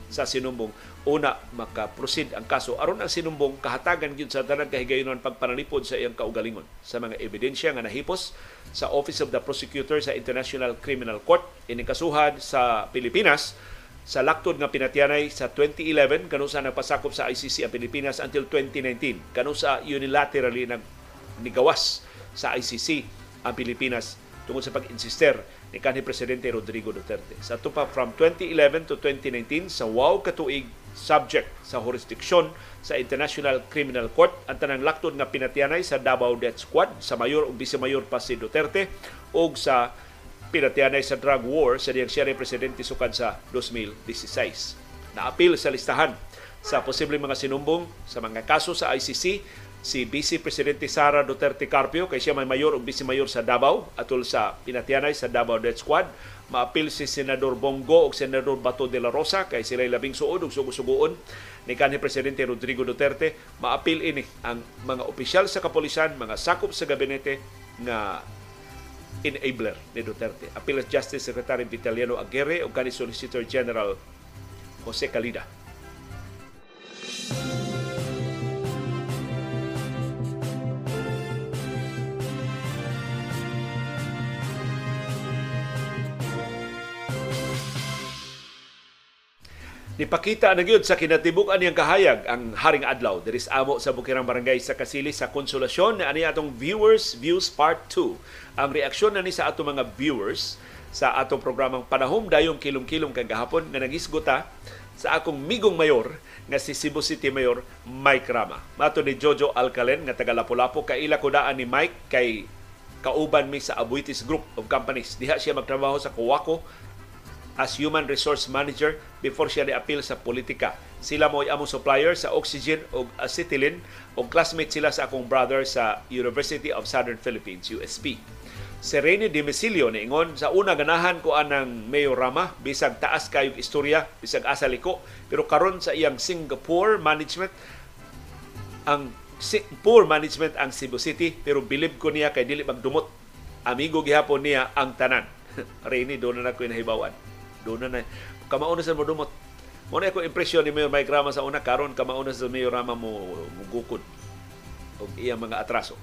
Speaker 1: sa sinumbong una maka-proceed ang kaso. Aron ang sinumbong kahatagan gyud sa tanang kahigayonon pagpanalipod sa iyang kaugalingon. Sa mga ebidensya nga nahipos sa Office of the Prosecutor sa International Criminal Court inikasuhan sa Pilipinas sa laktod nga pinatyanay sa 2011 kanusa nagpasakop sa ICC ang Pilipinas until 2019 kanusa unilaterally nag nigawas sa ICC ang Pilipinas tungkol sa pag-insister ni kanhi Presidente Rodrigo Duterte. Sa tupa from 2011 to 2019 sa wow katuig subject sa jurisdiksyon sa International Criminal Court ang tanang laktod nga pinatianay sa Davao Death Squad sa mayor ug vice-mayor pa si Duterte ug sa pinatianay sa drug war sa diyang siya presidente sukad sa 2016. Naapil sa listahan sa posibleng mga sinumbong sa mga kaso sa ICC si Vice Presidente Sara Duterte Carpio kay siya may mayor o vice mayor sa Davao atol sa pinatianay sa Davao Death Squad maapil si Senador Bongo o Senador Bato de la Rosa kay sila labing suod ug sugo-sugoon ni kanhi Presidente Rodrigo Duterte maapil ini ang mga opisyal sa kapolisan mga sakop sa gabinete nga enabler ni Duterte. Apil Justice Secretary Vitaliano Aguirre o kanhi Solicitor General Jose Calida. Nipakita na gyud sa kinatibuk-an niyang kahayag ang Haring Adlaw diri sa amo sa Bukirang Barangay sa Kasili sa Konsolasyon ani atong Viewers Views Part 2. Ang reaksyon na ni sa atong mga viewers sa atong programang Panahom dayong kilom-kilom kang gahapon nga nagisguta sa akong migong mayor nga si Cebu City Mayor Mike Rama. Mato ni Jojo Alcalen nga taga Lapu-Lapu kaila ko daan ni Mike kay kauban mi sa Abuitis Group of Companies. Diha siya magtrabaho sa Kuwako as Human Resource Manager before siya ni-appeal sa politika. Sila mo among supplier sa oxygen o acetylene o classmate sila sa akong brother sa University of Southern Philippines, USP. Si Rene Dimisilio ni ingon sa una ganahan ko anang Mayor Rama bisag taas kayong istorya bisag asa liko pero karon sa iyang Singapore management ang poor management ang Cebu City pero bilib ko niya kay dili magdumot amigo gihapon niya ang tanan [laughs] Rene do na ko nahibawan doon na kamauna sa modumot mo na ko impresyon ni Mayor Mike Rama sa una karon kamauna sa Mayor Rama mo mugukod og iyang mga atraso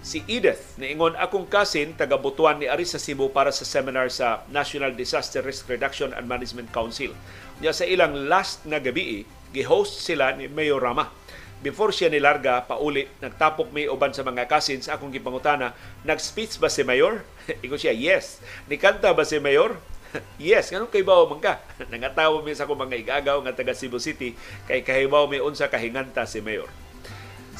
Speaker 1: si Edith niingon akong kasin taga Butuan ni Ari sa Cebu para sa seminar sa National Disaster Risk Reduction and Management Council. Nya sa ilang last na gabi, gi-host sila ni Mayor Rama. Before siya nilarga, pauli, nagtapok may uban sa mga cousins, akong gipangutana, nag-speech ba si Mayor? [laughs] Iko siya, yes. Nikanta ba si Mayor? [laughs] yes, ganun kay bawo man ka. [laughs] Nangatawa mi sa ko mga igagaw nga taga Cebu City kay kahibaw mi unsa kahinganta si Mayor.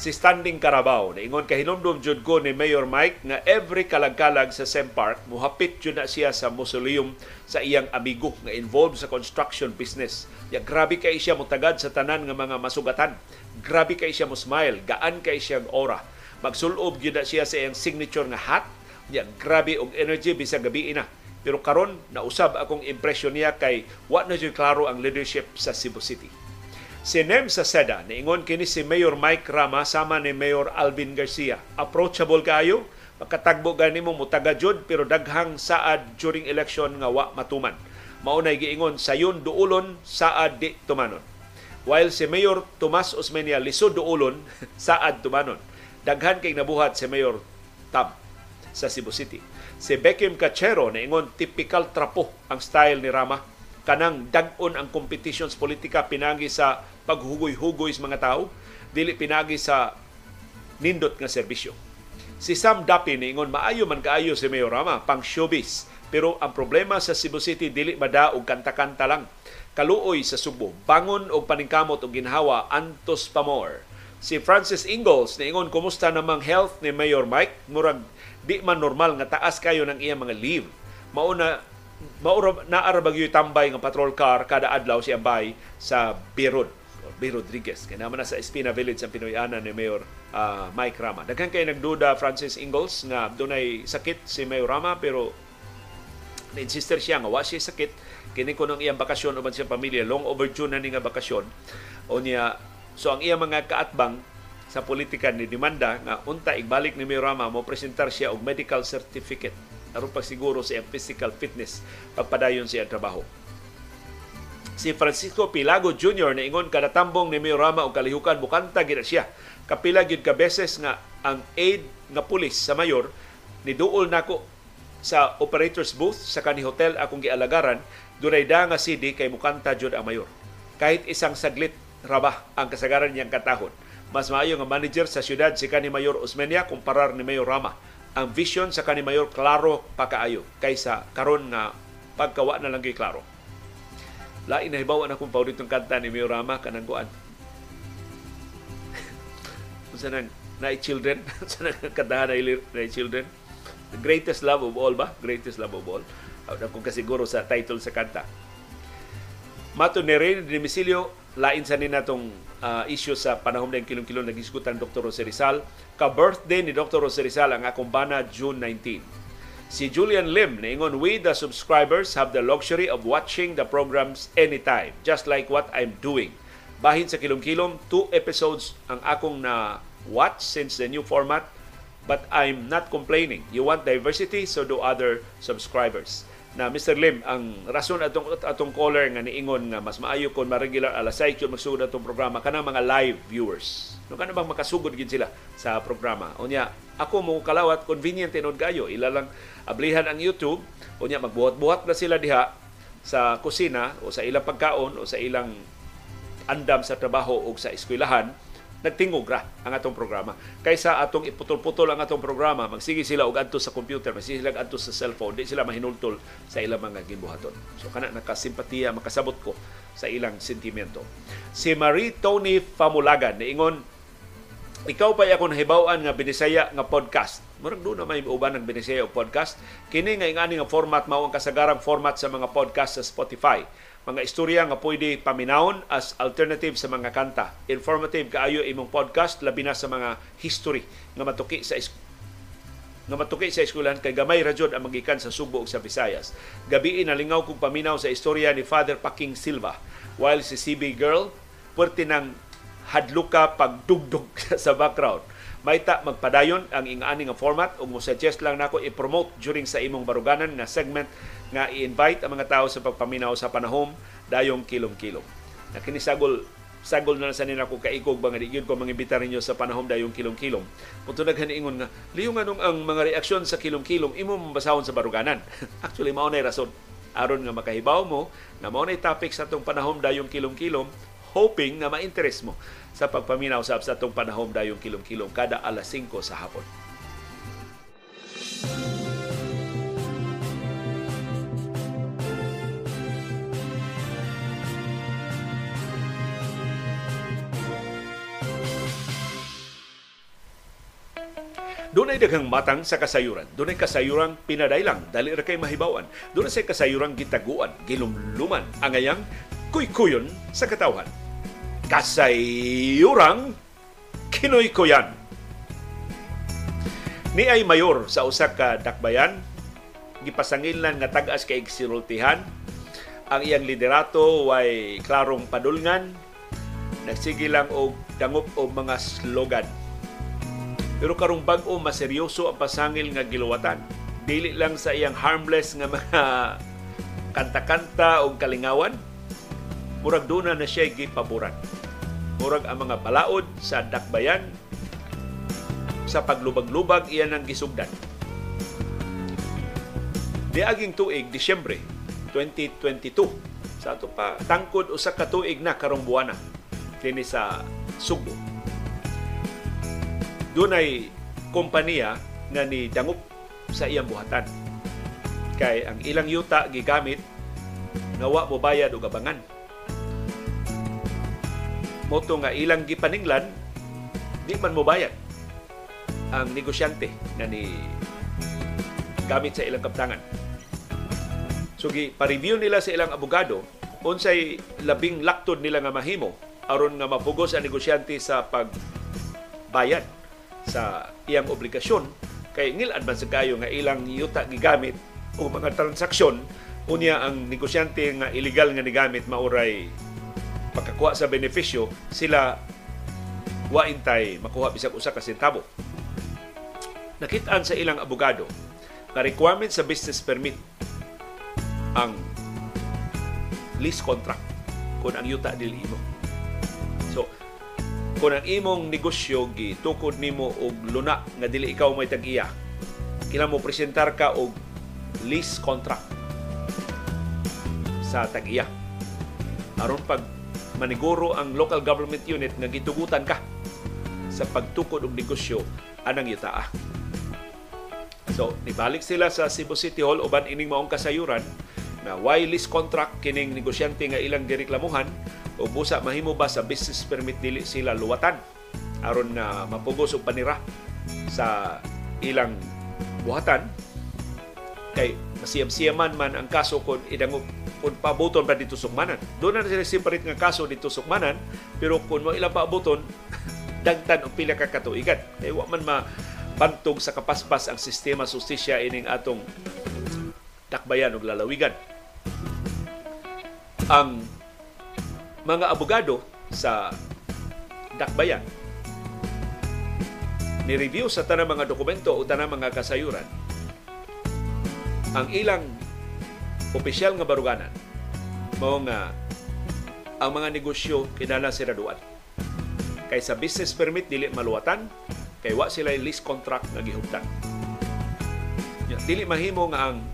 Speaker 1: Si Standing Carabao, naingon kahinumdum jud ko ni Mayor Mike nga every kalagkalag sa Sem Park, muhapit jud na siya sa mausoleum sa iyang amigo nga involved sa construction business. Ya grabe kay siya mutagad sa tanan nga mga masugatan. Grabe kay siya mo smile, gaan kay siya aura. Magsulob gyud siya sa iyang signature nga hat. Ya grabe og energy bisag gabi na pero karon nausab akong impresyon niya kay wa na jud klaro ang leadership sa Cebu City. Si Nem sa SEDA, niingon kini si Mayor Mike Rama sama ni Mayor Alvin Garcia. Approachable kayo, makatagbo gani mo mutaga jud pero daghang saad during election nga wa matuman. Maunay giingon sayon duulon saad di tumanon. While si Mayor Tomas Osmeña lisod duolon [laughs] saad tumanon. Daghan kay nabuhat si Mayor Tam sa Cebu City. Si Beckham Cachero na ingon typical trapo ang style ni Rama kanang dag-on ang competitions politika pinagi sa paghugoy-hugoy sa mga tao dili pinagi sa nindot nga serbisyo. Si Sam Dapi ingon maayo man kaayo si Mayor Rama pang showbiz pero ang problema sa Cebu City dili mada og kanta-kanta lang kaluoy sa Subo. Bangon og paningkamot og ginhawa antos pa more. Si Francis Ingalls niingon kumusta namang health ni Mayor Mike murag di man normal nga taas kayo ng iyang mga leave. Mauna maura naarabag yung tambay ng patrol car kada adlaw si Ambay sa Birod B. Rodriguez. Kaya naman na sa Espina Village ang Pinoyana ni Mayor uh, Mike Rama. Daghan kay nagduda Francis Ingalls nga dunay sakit si Mayor Rama pero na-insister siya nga wa siya sakit kini ko iyang bakasyon uban sa pamilya long overdue na ni nga bakasyon o niya so ang iyang mga kaatbang sa politika ni demanda nga unta igbalik ni Mirama mo presentar siya og medical certificate aron pagsiguro sa physical fitness pagpadayon siya trabaho si Francisco Pilago Jr. na ingon kada tambong ni Mirama og kalihukan bukanta gid siya kapila gyud ka beses nga ang aid nga pulis sa mayor ni duol nako sa operator's booth sa kani hotel akong gialagaran dunay da nga CD kay mukanta jud ang mayor. Kahit isang saglit raba ang kasagaran niyang katahon. Mas maayo nga manager sa syudad si kani Mayor Osmeña kumparar ni Mayor Rama. Ang vision sa kani Mayor klaro pa kaayo kaysa karon nga pagkawa na lang klaro. Lain na hibaw na kung pauritong kanta ni Mayor Rama kanang kuan. [laughs] Unsa nang na children, [laughs] sa nang kantahan na children. The greatest love of all ba? Greatest love of all kung kasiguro sa title sa kanta. Mato ni Rene Demisilio, lain sa nina tong uh, issue sa panahon ng kilong-kilong nagisgutan Dr. Jose Rizal. Ka-birthday ni Dr. Jose Rizal ang akong bana June 19. Si Julian Lim naingon, we the subscribers have the luxury of watching the programs anytime, just like what I'm doing. Bahin sa kilong-kilong, two episodes ang akong na watch since the new format, but I'm not complaining. You want diversity, so do other subscribers na Mr. Lim ang rason atong atong caller nga niingon nga mas maayo kon ma-regular alasay kun magsugod atong programa kanang mga live viewers. No kana bang makasugod gid sila sa programa? Unya ako mo kalawat convenient tinod kayo. Ila lang ablihan ang YouTube. Unya magbuhat-buhat na sila diha sa kusina o sa ilang pagkaon o sa ilang andam sa trabaho o sa eskwelahan nagtingog ra ang atong programa. Kaysa atong iputol-putol ang atong programa, magsige sila og adto sa computer, magsige sila adto sa cellphone, di sila mahinultol sa ilang mga gibuhaton. So kana nakasimpatiya, makasabot ko sa ilang sentimento. Si Marie Tony Famulagan niingon ikaw pa ako nahibawan nga binisaya nga podcast. Murag doon na may uban ng binisaya o podcast. Kini nga ingani nga format mao ang kasagarang format sa mga podcast sa Spotify mga istorya nga pwede paminawon as alternative sa mga kanta. Informative kaayo imong podcast labi na sa mga history nga matuki sa nga matuki sa eskwelahan kay gamay ra ang magikan sa Subo ug sa Visayas. Gabi nalingaw kog paminaw sa istorya ni Father Paking Silva while si CB Girl puwerte ng hadluka pagdugdog [laughs] sa background. Maita magpadayon ang ingani nga format ug mo suggest lang nako i-promote during sa imong baruganan nga segment nga i-invite ang mga tao sa pagpaminaw sa panahom dayong kilom-kilom. Na kinisagol sagol na sa nina ko kaikog ba nga di ko mangimbita ninyo sa panahom dayong kilom-kilom. Punto daghan ingon nga liyo nga ang mga reaksyon sa kilom-kilom imo mabasahon sa baruganan. [laughs] Actually mao nay rason aron nga makahibaw mo nga mao nay topic sa atong panahom dayong kilom-kilom hoping na ma-interest mo sa pagpaminaw sa atong panahom dayong kilom-kilom kada alas 5 sa hapon. Doon ay daghang matang sa kasayuran. Doon ay kasayuran pinadailang, dali ra kay mahibawan. Doon ay kasayuran gitaguan, gilumluman, angayang kuykuyon sa katawhan. Kasayuran kinoy-kuyan. Ni ay mayor sa usa ka dakbayan, gipasangilan nga tag-as kay sirultihan. Ang iyang liderato way klarong padulngan, nagsige lang og dangop og mga slogan pero karong bag-o maseryoso ang pasangil nga giluwatan. Dili lang sa iyang harmless nga mga [laughs] kanta-kanta o kalingawan. murag doon na siya gipaboran. Murag ang mga balaod sa dakbayan sa paglubag-lubag iyan ang gisugdan. Diaging tuig, Disyembre 2022, sa ato pa tangkod usa ka tuig na karong buwana kini sa Subo. Dunay kompanya nga ni dangup sa iyang buhatan. Kay ang ilang yuta gigamit nga wa mo bayad og abangan. Moto nga ilang gipaninglan di man mo bayad ang negosyante nga ni gamit sa ilang kaptangan. So gi pa-review nila sa ilang abogado unsay labing laktod nila nga mahimo aron nga mapugos ang negosyante sa pagbayad sa iyang obligasyon. Kay ngil advance kayo nga ilang yuta gigamit o mga transaksyon. Unya ang negosyante nga illegal nga nigamit mauray pagkakuha sa benepisyo sila waintay makuha bisag usa ka sentabo. Nakitaan sa ilang abogado nga requirement sa business permit ang lease contract kung ang yuta dili imo kung ang imong negosyo gitukod nimo og luna nga dili ikaw may tag-iya kila mo presentar ka og lease contract sa tag-iya. Aron pag maniguro ang local government unit nga gitugutan ka sa pagtukod og negosyo anang yutaa. So, nibalik sila sa Cebu City Hall uban ining maong kasayuran na why lease contract kining negosyante nga ilang direklamuhan o busa mahimo ba sa business permit dili sila luwatan aron na mapugos og panira sa ilang buhatan kay masiyam-siyaman man ang kaso kung idango kung pabuton pa dito sukmanan. Doon na sila separate nga kaso dito sukmanan, pero kung mo ilang pabuton, [laughs] dagtan og pila ka katuigan. Kay wa man ma bantog sa kapaspas ang sistema sustisya ining atong takbayan ug lalawigan. Ang mga abogado sa dakbayan ni-review sa tanang mga dokumento o tanang mga kasayuran ang ilang opisyal nga baruganan mao nga ang mga negosyo kinala siraduan. Kay sa business permit dili maluwatan, kay wa sila lease contract nga gihuptan. Dili mahimo nga ang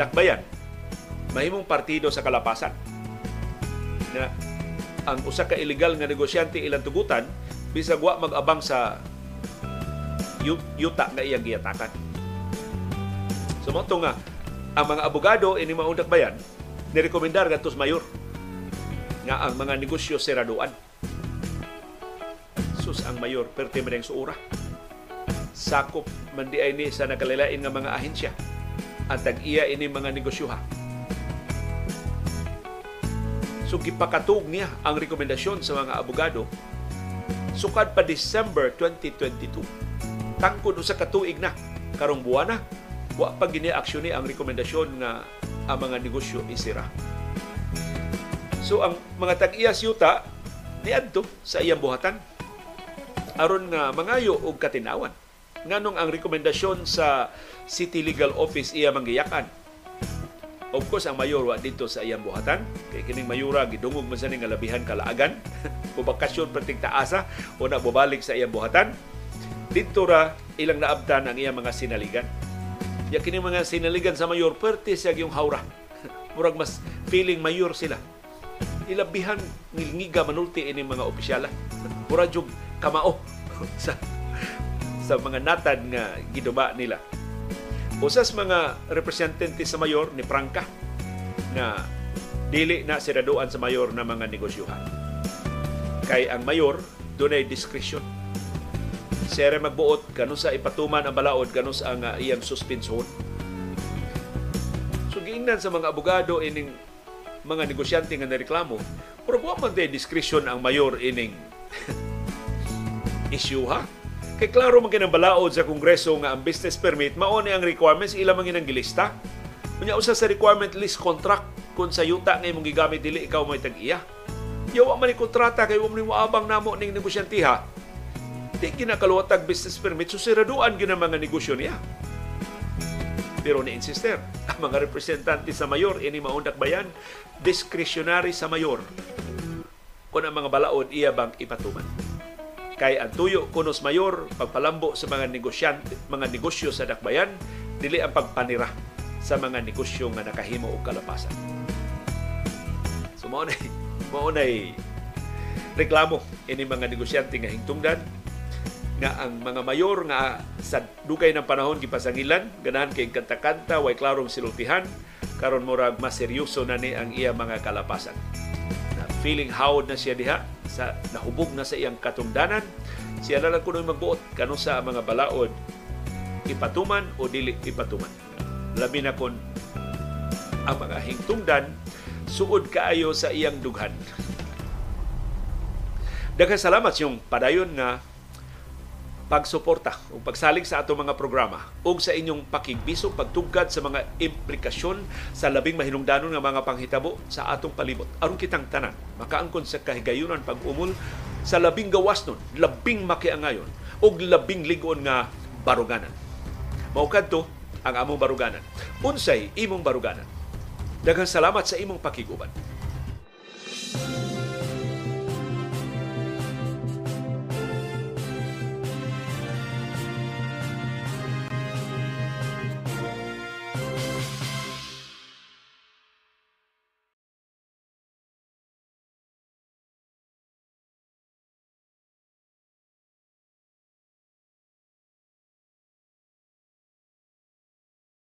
Speaker 1: dakbayan mahimong partido sa kalapasan. Na ang usa ka illegal nga negosyante ilang tugutan bisag wa mag-abang sa yuta nga iyang giyatakan. So nga ang mga abogado ini maong dakbayan nirekomendar ngadto mayor nga ang mga negosyo seraduan sus ang mayor perti man suura. Sakop man di ni sa nakalilain nga mga ahensya at tag-iya ini mga negosyoha. So gipakatug niya ang rekomendasyon sa mga abogado sukad pa December 2022. Tangkod usa ka tuig na karong buwana wa pa gini aksyon ang rekomendasyon nga ang mga negosyo isira. So ang mga tag-iya yuta niadto sa iyang buhatan aron nga mangayo og katinawan. Nganong ang rekomendasyon sa City Legal Office iya manggiyakan. Of course, ang mayor wa dito sa iyang buhatan. Kay kining mayura gidungog man sa nga labihan kalaagan. [laughs] Bubakasyon perting taasa o na bubalik sa iyang buhatan. Dito ra ilang naabtan ang iyang mga sinaligan. Ya kini mga sinaligan sa mayor perti sa yung haura. [laughs] Murag mas feeling mayor sila. Ilabihan ngilngiga manulti ini mga opisyala. [laughs] Murag jug kamao sa sa mga natad nga giduba nila. Usas mga representante sa mayor ni Prangka na dili na siraduan sa mayor na mga negosyohan. Kay ang mayor dunay diskresyon. Siya magbuot kano sa ipatuman ang balaod kano sa ang uh, iyang suspensyon. So giingnan sa mga abogado ining mga negosyante nga nareklamo, pero buwan man diskresyon ang mayor ining [laughs] issue ha. Kay klaro man kinabalaod sa Kongreso nga ang business permit mao ni ang requirements ila man ginang gilista. Unya usa sa requirement list contract kung sa yuta nga imong gigamit dili ikaw may tag-iya. Yawa man ni kontrata kay wa man moabang namo ning negosyante ha. Di ginakaluwatag business permit so siraduan gyud mga negosyo niya. Pero ni-insister, [laughs] ang mga representante sa mayor, ini maundak bayan, discretionary sa mayor kung ang mga balaod iya bang ipatuman. Kay ang tuyo kunos mayor, pagpalambo sa mga negosyante, mga negosyo sa dakbayan, dili ang pagpanira sa mga negosyo nga nakahimo og kalapasan. So mao nay mao nay reklamo ini mga negosyante nga hingtungdan nga ang mga mayor nga sa dugay ng panahon gipasangilan ganahan kay kanta-kanta way klarong silultihan karon murag mas seryoso na ni ang iya mga kalapasan feeling hawd na siya diha sa nahubog na sa iyang katungdanan. Siya na lang kuno magbuot kano sa mga balaod ipatuman o dili ipatuman. Labi na kon ang mga hingtungdan suod kaayo sa iyang dughan. Daghang salamat yung padayon nga pagsuporta o pagsalig sa ato mga programa ug sa inyong pakigbisog pagtugkad sa mga implikasyon sa labing mahinungdanon nga mga panghitabo sa atong palibot. Aron kitang tanan makaangkon sa kahigayunan pag-umol sa labing gawas nun labing makiangayon ug labing ligon nga baruganan. Mao kadto ang among baruganan. Unsay imong baruganan? Daghang salamat sa imong pakiguban